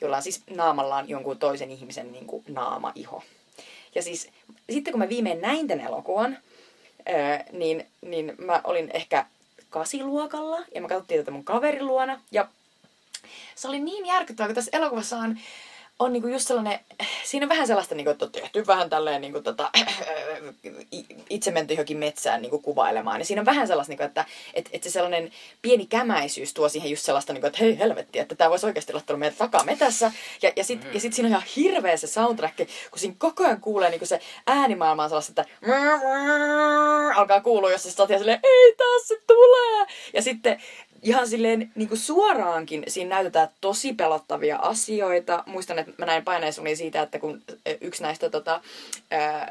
jolla on siis naamallaan jonkun toisen ihmisen niin kuin naama-iho. Ja siis sitten kun mä viimein näin tämän elokuvan, niin, niin mä olin ehkä kasiluokalla ja mä katsottiin tätä mun kaverin luona ja se oli niin järkyttävää, kun tässä elokuvassa on, on niinku just sellainen, siinä on vähän sellaista, niinku, että on tehty vähän tälleen niinku, tota, [CLEARS THROAT] itse menty johonkin metsään niinku, kuvailemaan. Ja siinä on vähän sellaista, niinku, että et, et se sellainen pieni kämäisyys tuo siihen just sellaista, niinku, että hei helvetti, että tämä voisi oikeasti olla meidän takametässä. Ja, ja sitten mm. ja sit siinä on ihan hirveä se soundtrack, kun siinä koko ajan kuulee niinku, se äänimaailma on sellaista, että alkaa kuulua, jos se sitten silleen, ei taas se tulee. Ja sitten ihan silleen niin kuin suoraankin siinä näytetään tosi pelottavia asioita. Muistan, että mä näin paineisuni siitä, että kun yksi näistä tota, ää,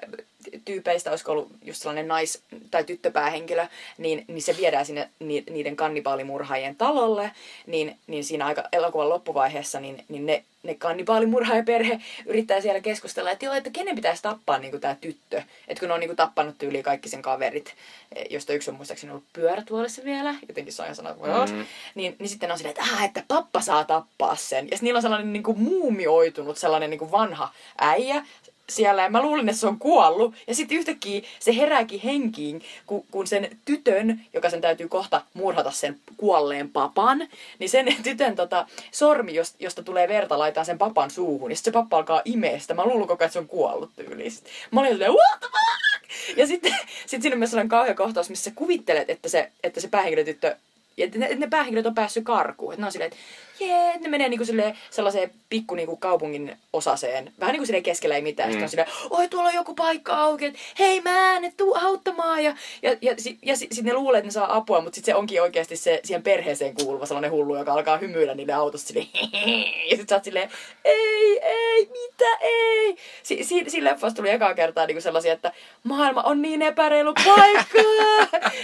tyypeistä, olisiko ollut just sellainen nais- tai tyttöpäähenkilö, niin, niin se viedään sinne ni, niiden kannibaalimurhaajien talolle, niin, niin siinä aika elokuvan loppuvaiheessa niin, niin ne, ne kannibaalimurhaajaperhe yrittää siellä keskustella, että joo, että kenen pitäisi tappaa niin tämä tyttö. Että kun ne on niin kuin, tappanut tyyliin kaikki sen kaverit, e, josta yksi on muistaakseni ollut pyörätuolissa vielä, jotenkin saa sanoa, että mm. niin, niin sitten on silleen, että, ah, että pappa saa tappaa sen. Ja niillä on sellainen niin kuin muumioitunut, sellainen niin kuin vanha äijä, siellä ja mä luulin, että se on kuollut. Ja sitten yhtäkkiä se herääkin henkiin, kun, kun sen tytön, joka sen täytyy kohta murhata sen kuolleen papan, niin sen [LAUGHS] tytön tota, sormi, josta tulee verta, laitetaan sen papan suuhun. Ja sitten se pappa alkaa imeestä. Mä luulin koko että se on kuollut tyyliin. Mä olin silleen, what the fuck? Ja sitten [LAUGHS] sit siinä on myös sellainen kauhea kohtaus, missä sä kuvittelet, että se, että se päähenkilötyttö että ne, että ne päähenkilöt on päässyt karkuun. Että ne on silleen, että jee, ne menee niinku silleen, sellaiseen pikku niinku kaupungin osaseen. Vähän niinku silleen keskellä ei mitään. Mm. Sitten on silleen, oi tuolla on joku paikka auki, että hei mä ne tuu auttamaan. Ja, ja, ja, ja, ja sitten ne luulee, että ne saa apua, mutta sitten se onkin oikeasti se siihen perheeseen kuuluva sellainen hullu, joka alkaa hymyillä niille autossa silleen, [LAUGHS] ja sitten sä oot silleen, ei, ei, mitä, ei. Si, si, siinä leffassa tuli ekaa kertaa niinku sellaisia, että maailma on niin epäreilu paikka.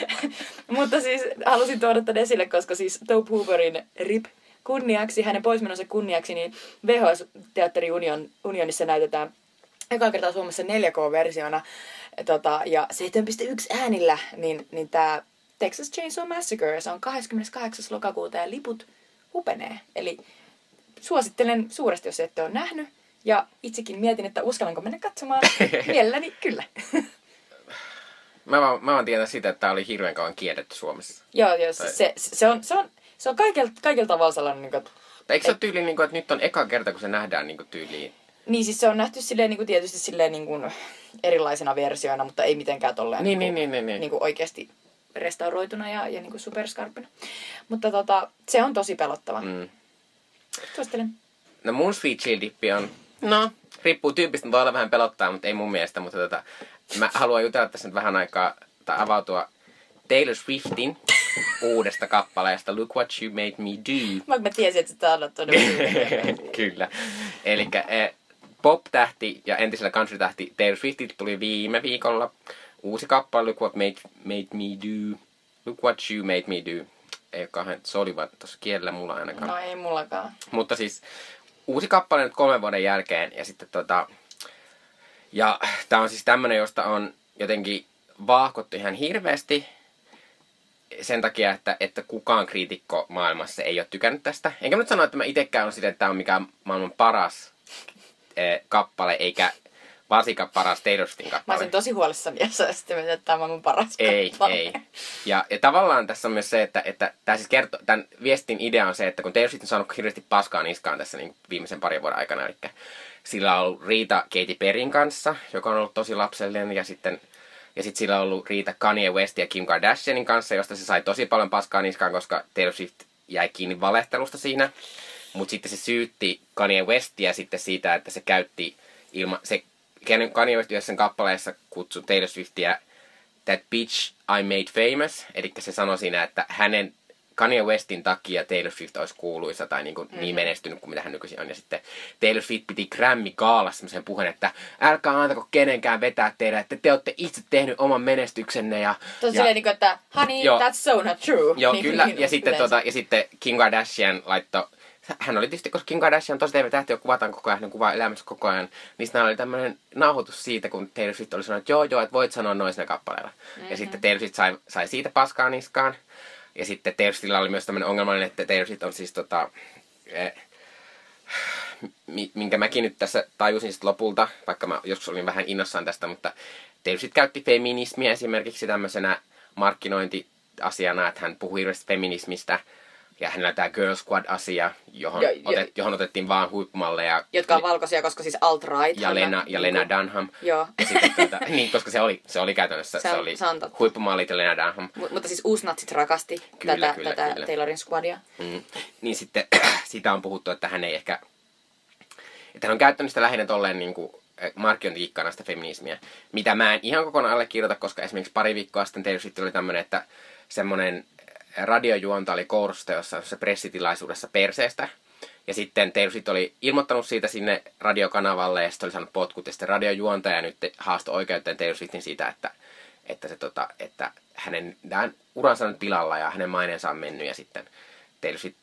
[LAUGHS] mutta siis halusin tuoda tämän esille, koska siis Tobe Hooverin RIP kunniaksi, hänen poismenonsa kunniaksi, niin VHS-teatteri Union, Unionissa näytetään eka kertaa Suomessa 4K-versiona tota, ja 7.1 äänillä, niin, niin tämä Texas Chainsaw Massacre, se on 28. lokakuuta ja liput hupenee. Eli suosittelen suuresti, jos ette ole nähnyt. Ja itsekin mietin, että uskallanko mennä katsomaan. [LAUGHS] Mielelläni kyllä. Mä vaan, mä vaan tiedän sitä, että tämä oli hirveän kauan kielletty Suomessa. Joo, joo tai... se, se, on, se on, se on kaikella, kaikella tavalla sellainen... Niin kuin, Eikö se ole tyyli, niin kuin, että nyt on eka kerta, kun se nähdään niin kuin, tyyliin? Niin, siis se on nähty silleen, niin kuin, tietysti silleen niin kuin, erilaisena versioina, mutta ei mitenkään tolleen niin, niin, niin, niin, niin. niin kuin oikeasti restauroituna ja, ja niinku superskarppina. Mutta tota, se on tosi pelottava. Mm. Suosittelen. No mun Sweet Chill dippi on, no, riippuu tyypistä, voi olla vähän pelottaa, mutta ei mun mielestä, mutta tota, mä haluan jutella tässä nyt vähän aikaa, tai avautua Taylor Swiftin uudesta kappaleesta Look What You Made Me Do. Vaikka mä tiesin, että [LAUGHS] sitä annat Kyllä. Eli pop-tähti ja entisellä country-tähti Taylor Swiftilta tuli viime viikolla uusi kappale Look What Made, made Me Do. Look What You Made Me Do. Ei ole kauhean soliva tuossa kielellä mulla ainakaan. No ei mullakaan. Mutta siis uusi kappale nyt kolmen vuoden jälkeen ja sitten tota... Ja tää on siis tämmönen, josta on jotenkin vaahkottu ihan hirveästi sen takia, että, että kukaan kriitikko maailmassa ei ole tykännyt tästä. Enkä mä nyt sano, että mä itekään on sitä, että tämä on mikään maailman paras eh, kappale, eikä varsinkaan paras Taylor Swiftin Mä kappale. olisin tosi huolissani, jos sitten että tämä on mun paras Ei, kappale. ei. Ja, ja tavallaan tässä on myös se, että, että tämä siis kertoo, tämän viestin idea on se, että kun Taylor Swift on saanut hirveästi paskaa niskaan tässä niin viimeisen parin vuoden aikana, eli sillä on ollut riita Katy Perryn kanssa, joka on ollut tosi lapsellinen, ja sitten ja sitten sillä on ollut riita Kanye West ja Kim Kardashianin kanssa, josta se sai tosi paljon paskaa niskaan, koska Taylor Swift jäi kiinni valehtelusta siinä. Mutta sitten se syytti Kanye Westia sitten siitä, että se käytti ilma... Se Kanye West yhdessä kappaleessa kutsui Taylor Swiftia That bitch I made famous. Eli se sanoi siinä, että hänen Kanye Westin takia Taylor Swift olisi kuuluisa tai niin, kuin mm-hmm. niin menestynyt kuin mitä hän nykyisin on. Ja sitten Taylor Swift piti Grammy Gaalassa semmoisen puheen, että älkää antako kenenkään vetää teidän, että te olette itse tehnyt oman menestyksenne. Ja, Tuossa ja, silleen, niin kuin, että honey, Joo. that's so not true. Joo, [LAUGHS] Niin, kyllä. niin, Ja sitten, tota, ja sitten Kim Kardashian laittoi hän oli tietysti, koska Kim Kardashian on tosi TV-tähti, ja kuvataan koko ajan, hän kuvaa elämässä koko ajan, niin sitten oli tämmöinen nauhoitus siitä, kun Taylor Swift oli sanonut, että joo, joo, että voit sanoa noin siinä kappaleella. Mm-hmm. Ja sitten Taylor Swift sai, sai siitä paskaa niskaan. Ja sitten Swiftillä oli myös tämmöinen ongelmallinen, että Swift on siis tota, mi- minkä mäkin nyt tässä tajusin sitten lopulta, vaikka mä joskus olin vähän innossaan tästä, mutta Swift käytti feminismiä esimerkiksi tämmöisenä markkinointiasiana, että hän puhui hirveästi feminismistä, ja hänellä tämä Girl Squad-asia, johon, Jo- jo- otet, johon otettiin vaan huippumalleja. Jotka on valkoisia, koska siis alt-right. ja Lena, ja Lena Dunham. Joo. Ja sitten, tuota, [LAUGHS] niin, koska se oli, se oli käytännössä, Se se, oli huippumallit ja Lena Dunham. Mu- mutta siis uusnatsit rakasti Kyllä, tätä, kyllä, tätä kyllä. Taylorin squadia. Mm. Niin sitten [CLEARS THROAT] siitä on puhuttu, että hän ei ehkä... Että hän on käyttänyt sitä lähinnä tolleen niin kuin markkinointikikkana sitä feminismiä, mitä mä en ihan kokonaan allekirjoita, koska esimerkiksi pari viikkoa sitten Taylor Swift oli tämmöinen, että semmoinen radiojuonta oli kourusta jossain pressitilaisuudessa perseestä. Ja sitten Taylor Swift oli ilmoittanut siitä sinne radiokanavalle ja sitten oli saanut potkut ja sitten radiojuontaja nyt haastoi oikeuteen Taylor Swiftin siitä, että, että, se, tota, että hänen tämän uransa on pilalla ja hänen maineensa on mennyt ja sitten Taylor Swift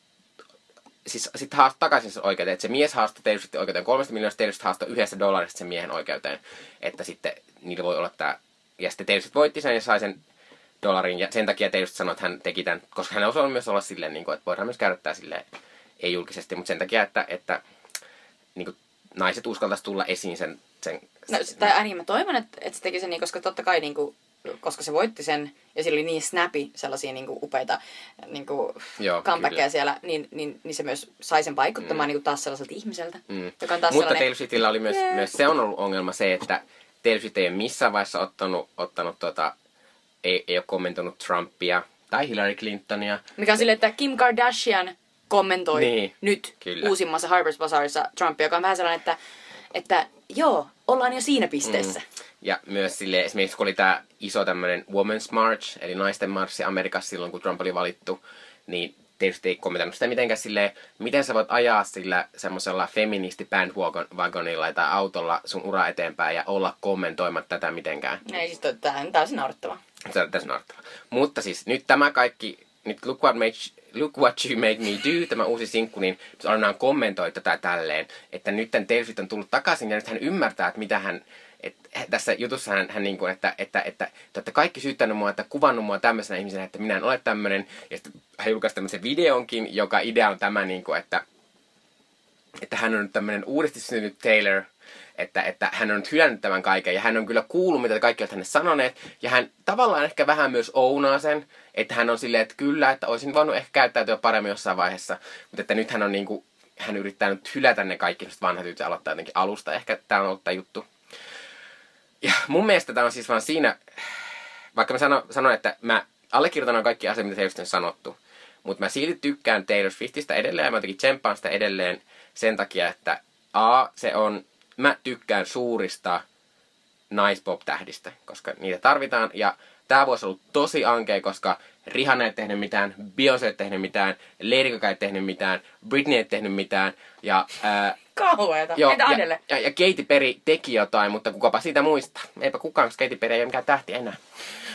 siis sitten haastoi takaisin sen oikeuteen, että se mies haastoi Taylor Swiftin oikeuteen kolmesta miljoonasta, Taylor Swift haastoi yhdestä dollarista sen miehen oikeuteen, että sitten niillä voi olla tämä, ja sitten Taylor Swift voitti sen ja sai sen dollarin, ja sen takia Taylor Swift sanoi, että hän teki tämän, koska hän osannut myös olla silleen, niin kuin, että voidaan myös käydä tämä silleen, ei julkisesti, mutta sen takia, että, että niin kuin, naiset uskaltaisi tulla esiin sen, sen No, tai ainakin mä toivon, että, että se teki sen niin, koska totta kai niin kuin, koska se voitti sen ja sillä oli niin snappy sellaisia niin kuin, upeita niin kuin, Joo, comebackeja siellä, niin, niin, niin, se myös sai sen vaikuttamaan mm. niin kuin, taas sellaiselta ihmiseltä, Mm. joka on taas Mutta sellainen... Taylor Swiftillä oli myös, Jee. myös, se on ollut ongelma se, että Taylor Swift ei ole missään vaiheessa ottanut, ottanut tota, ei, ei ole kommentoinut Trumpia tai Hillary Clintonia. Mikä on silleen, että Kim Kardashian kommentoi Niin, nyt kyllä. uusimmassa Harper's Bazaarissa Trumpia, joka on vähän sellainen, että, että joo, ollaan jo siinä pisteessä. Mm. Ja myös sille, esimerkiksi kun oli tämä iso tämmöinen Women's March, eli naisten marssi Amerikassa silloin, kun Trump oli valittu, niin tietysti ei kommentoinut sitä mitenkään silleen, miten sä voit ajaa sillä semmoisella feministi bandwagonilla tai autolla sun ura eteenpäin ja olla kommentoimatta tätä mitenkään. Ei siis tää on täysin naurettavaa. Se tässä naurettava. Mutta siis nyt tämä kaikki, nyt Look What, made, Look What You Made Me Do, tämä uusi sinkku, niin Arnaan kommentoi tätä tälleen, että nyt Taylor on tullut takaisin ja nyt hän ymmärtää, että mitä hän, et, tässä jutussa hän, hän niin kuin, että, että, että te olette kaikki syyttänyt mua, että kuvannut mua tämmöisenä ihmisenä, että minä en ole tämmöinen. Ja sitten hän julkaisi tämmöisen videonkin, joka idea on tämä, niin kuin, että, että hän on nyt tämmöinen uudesti syntynyt Taylor, että, että hän on nyt hylännyt tämän kaiken ja hän on kyllä kuullut, mitä kaikki ovat hänelle sanoneet. Ja hän tavallaan ehkä vähän myös ounaa sen, että hän on silleen, että kyllä, että olisin voinut ehkä käyttäytyä paremmin jossain vaiheessa. Mutta että nyt hän on niin kuin, hän yrittää nyt hylätä ne kaikki vanhat ja aloittaa jotenkin alusta. Ehkä tämä on ollut tämä juttu. Ja mun mielestä tämä on siis vaan siinä, vaikka mä sanon, sanon, että mä allekirjoitan kaikki asiat, mitä Taylor on sanottu. Mutta mä silti tykkään Taylor Swiftistä edelleen ja mä jotenkin tsemppaan sitä edelleen sen takia, että A, se on, mä tykkään suurista naispop-tähdistä, koska niitä tarvitaan. Ja tää vuosi on ollut tosi ankea, koska Rihanna ei tehnyt mitään, Beyoncé ei tehnyt mitään, Lady Gaga ei tehnyt mitään, Britney ei tehnyt mitään. Ja, ää, Kauheeta. joo, Entä ja, Adele? ja, ja Katy Perry teki jotain, mutta kukapa siitä muistaa. Eipä kukaan, koska Katy Perry ei ole mikään tähti enää.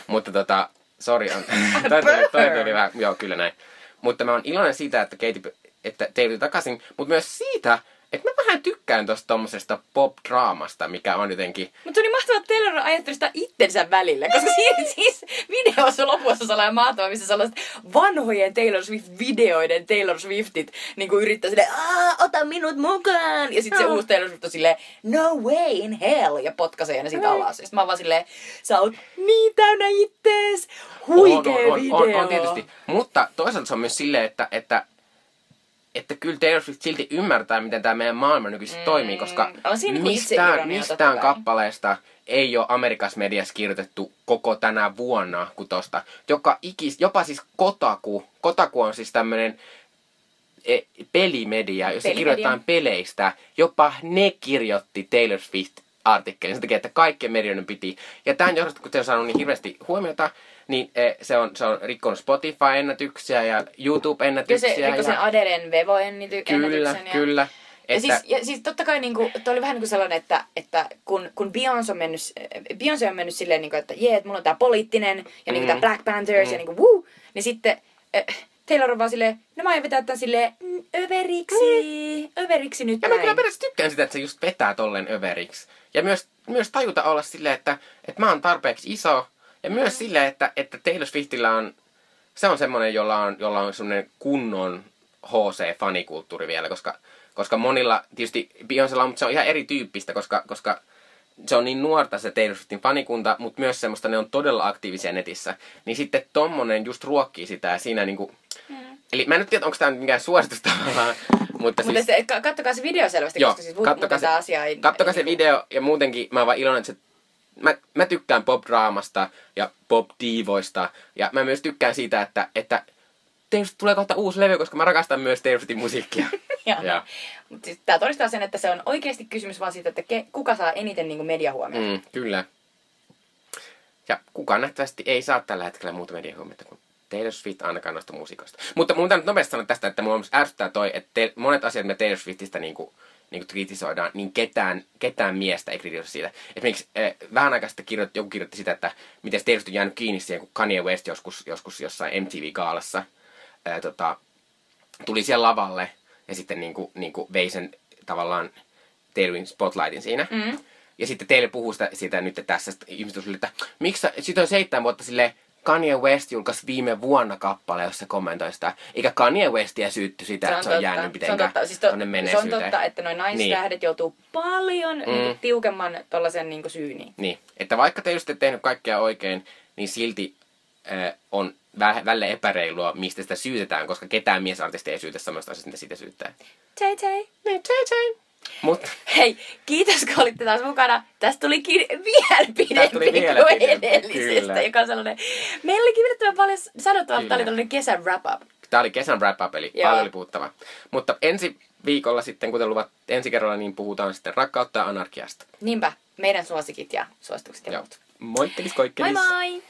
Mutta tota, sorry, on, [LAUGHS] toi, toi tuli vähän, joo kyllä näin. Mutta mä oon iloinen siitä, että Katy, että Taylor takaisin, mutta myös siitä, että mä vähän tykkään tosta tommosesta pop-draamasta, mikä on jotenkin... Mutta oli mahtavaa, että Taylor ajatteli sitä itsensä välille, koska siis, [LAUGHS] siis videossa lopussa sellainen mahtava, missä sellaiset vanhojen Taylor Swift-videoiden Taylor Swiftit niin kuin yrittää silleen, Aa, ota minut mukaan! Ja sitten se Joo. uusi Taylor Swift on silleen, no way in hell! Ja potkaisee ne siitä alas. Ja sitten mä oon vaan silleen, sä oot niin täynnä ittees! Huikea on, on, video! on, on, tietysti. Mutta toisaalta se on myös silleen, että, että, että kyllä Taylor Swift silti ymmärtää, miten tämä meidän maailma nykyisin mm, toimii, koska niinku mistään, mistään kappaleesta ei ole Amerikassa mediassa kirjoitettu koko tänä vuonna kuin tosta. Joka ikis, jopa siis Kotaku, Kotaku on siis tämmönen e, pelimedia, jossa Pelimedia. kirjoitetaan peleistä. Jopa ne kirjoitti Taylor Swift artikkelin sen takia, että kaikkien medioiden piti. Ja tämän johdosta, kun se on saanut niin hirveästi huomiota, niin eh, se on, se on rikkonut Spotify-ennätyksiä ja Ja se YouTube-ennätyksiä. rikko sen ja, Adelen Vevo-ennätyksen. kyllä, ja... kyllä. Ja Että, siis, ja siis totta kai niinku, toi oli vähän niin kuin sellainen, että, että kun, kun Beyoncé on mennyt, Beyoncé on mennyt silleen, niinku, että jee, että mulla on tää poliittinen ja niinku Mm. tää Black Panthers Mm. ja niinku woo, niin sitten äh, Taylor on vaan silleen, no mä aion vetää tän silleen mm, överiksi, överiksi nyt ja mä näin. kyllä periaatteessa tykkään sitä, että se just vetää tolleen överiksi. Ja myös, myös tajuta olla silleen, että, että mä oon tarpeeksi iso. Ja myös silleen, että, että Taylor Swiftillä on, se on semmonen, jolla on, jolla on semmonen kunnon HC-fanikulttuuri vielä, koska, koska monilla, tietysti Beyoncélla on, mutta se on ihan erityyppistä, koska, koska se on niin nuorta se Taylor Swiftin fanikunta, mutta myös semmoista, ne on todella aktiivisia netissä. Niin sitten tommonen just ruokkii sitä ja siinä niinku... Eli mä en nyt tiedä, onko tämä mikään suositus tavallaan, mutta Mutta siis... siis... ka- kattokaa se video selvästi, Joo, koska siis kattokaa se- tämä asia ei... Kattokaa se video ja muutenkin mä vaan iloinen, että se, mä, mä tykkään pop-draamasta ja pop-diivoista ja mä myös tykkään siitä, että, että Taylor tulee kohta uusi levy, koska mä rakastan myös Taylor musiikkia. [LAUGHS] Ja, Mutta siis tää todistaa sen, että se on oikeasti kysymys vaan siitä, että ke, kuka saa eniten niinku mediahuomiota. mm, kyllä. Ja kukaan nähtävästi ei saa tällä hetkellä muuta mediahuomiota kuin Taylor Swift ainakaan noista musiikoista. Mutta mun täytyy nopeasti sanoa tästä, että mua myös ärsyttää toi, että te, monet asiat, mitä Taylor Swiftistä niinku, niinku kritisoidaan, niin ketään, ketään miestä ei kritisoi siitä. Esimerkiksi eh, vähän aikaa sitten kirjoitti, joku kirjoitti sitä, että miten Taylor Swift on jäänyt kiinni siihen, kun Kanye West joskus, joskus jossain MTV-kaalassa ää, tota, tuli siellä lavalle ja sitten niinku, niinku vei sen tavallaan Taylorin spotlightin siinä. Mm. Ja sitten teille puhuu sitä, sitä nyt tässä, sitten ihmiset on silleen, että miksi siitä on seitsemän vuotta sille Kanye West julkaisi viime vuonna kappale, jossa kommentoi sitä. Eikä Kanye Westia syytty sitä, että se on jäänyt se on mitenkään totta. Siis to, se on totta, että noin naistähdet joutuu paljon mm. niinku, tiukemman tollasen niinku, syyniin. Niin, että vaikka te just tehnyt kaikkea oikein, niin silti äh, on vä- välle epäreilua, mistä sitä syytetään, koska ketään miesartisti ei syytä samasta asiasta, mitä siitä syyttää. Tay tay. Niin, tei, Mutta Hei, kiitos kun olitte taas mukana. Tästä tuli ki- vielä pidempi tuli vielä kuin pidempi, edellisestä, kyllä. joka on sellainen... Meillä oli kiinnittävän paljon sanottavaa, että tämä oli tällainen kesän wrap-up. Tämä oli kesän wrap-up, eli Joo. paljon oli puhuttavaa. Mutta ensi viikolla sitten, kuten luvat ensi kerralla, niin puhutaan sitten rakkautta ja anarkiasta. Niinpä, meidän suosikit ja suositukset ja Joo. muut. Moikkelis Moi koikkelis! moi!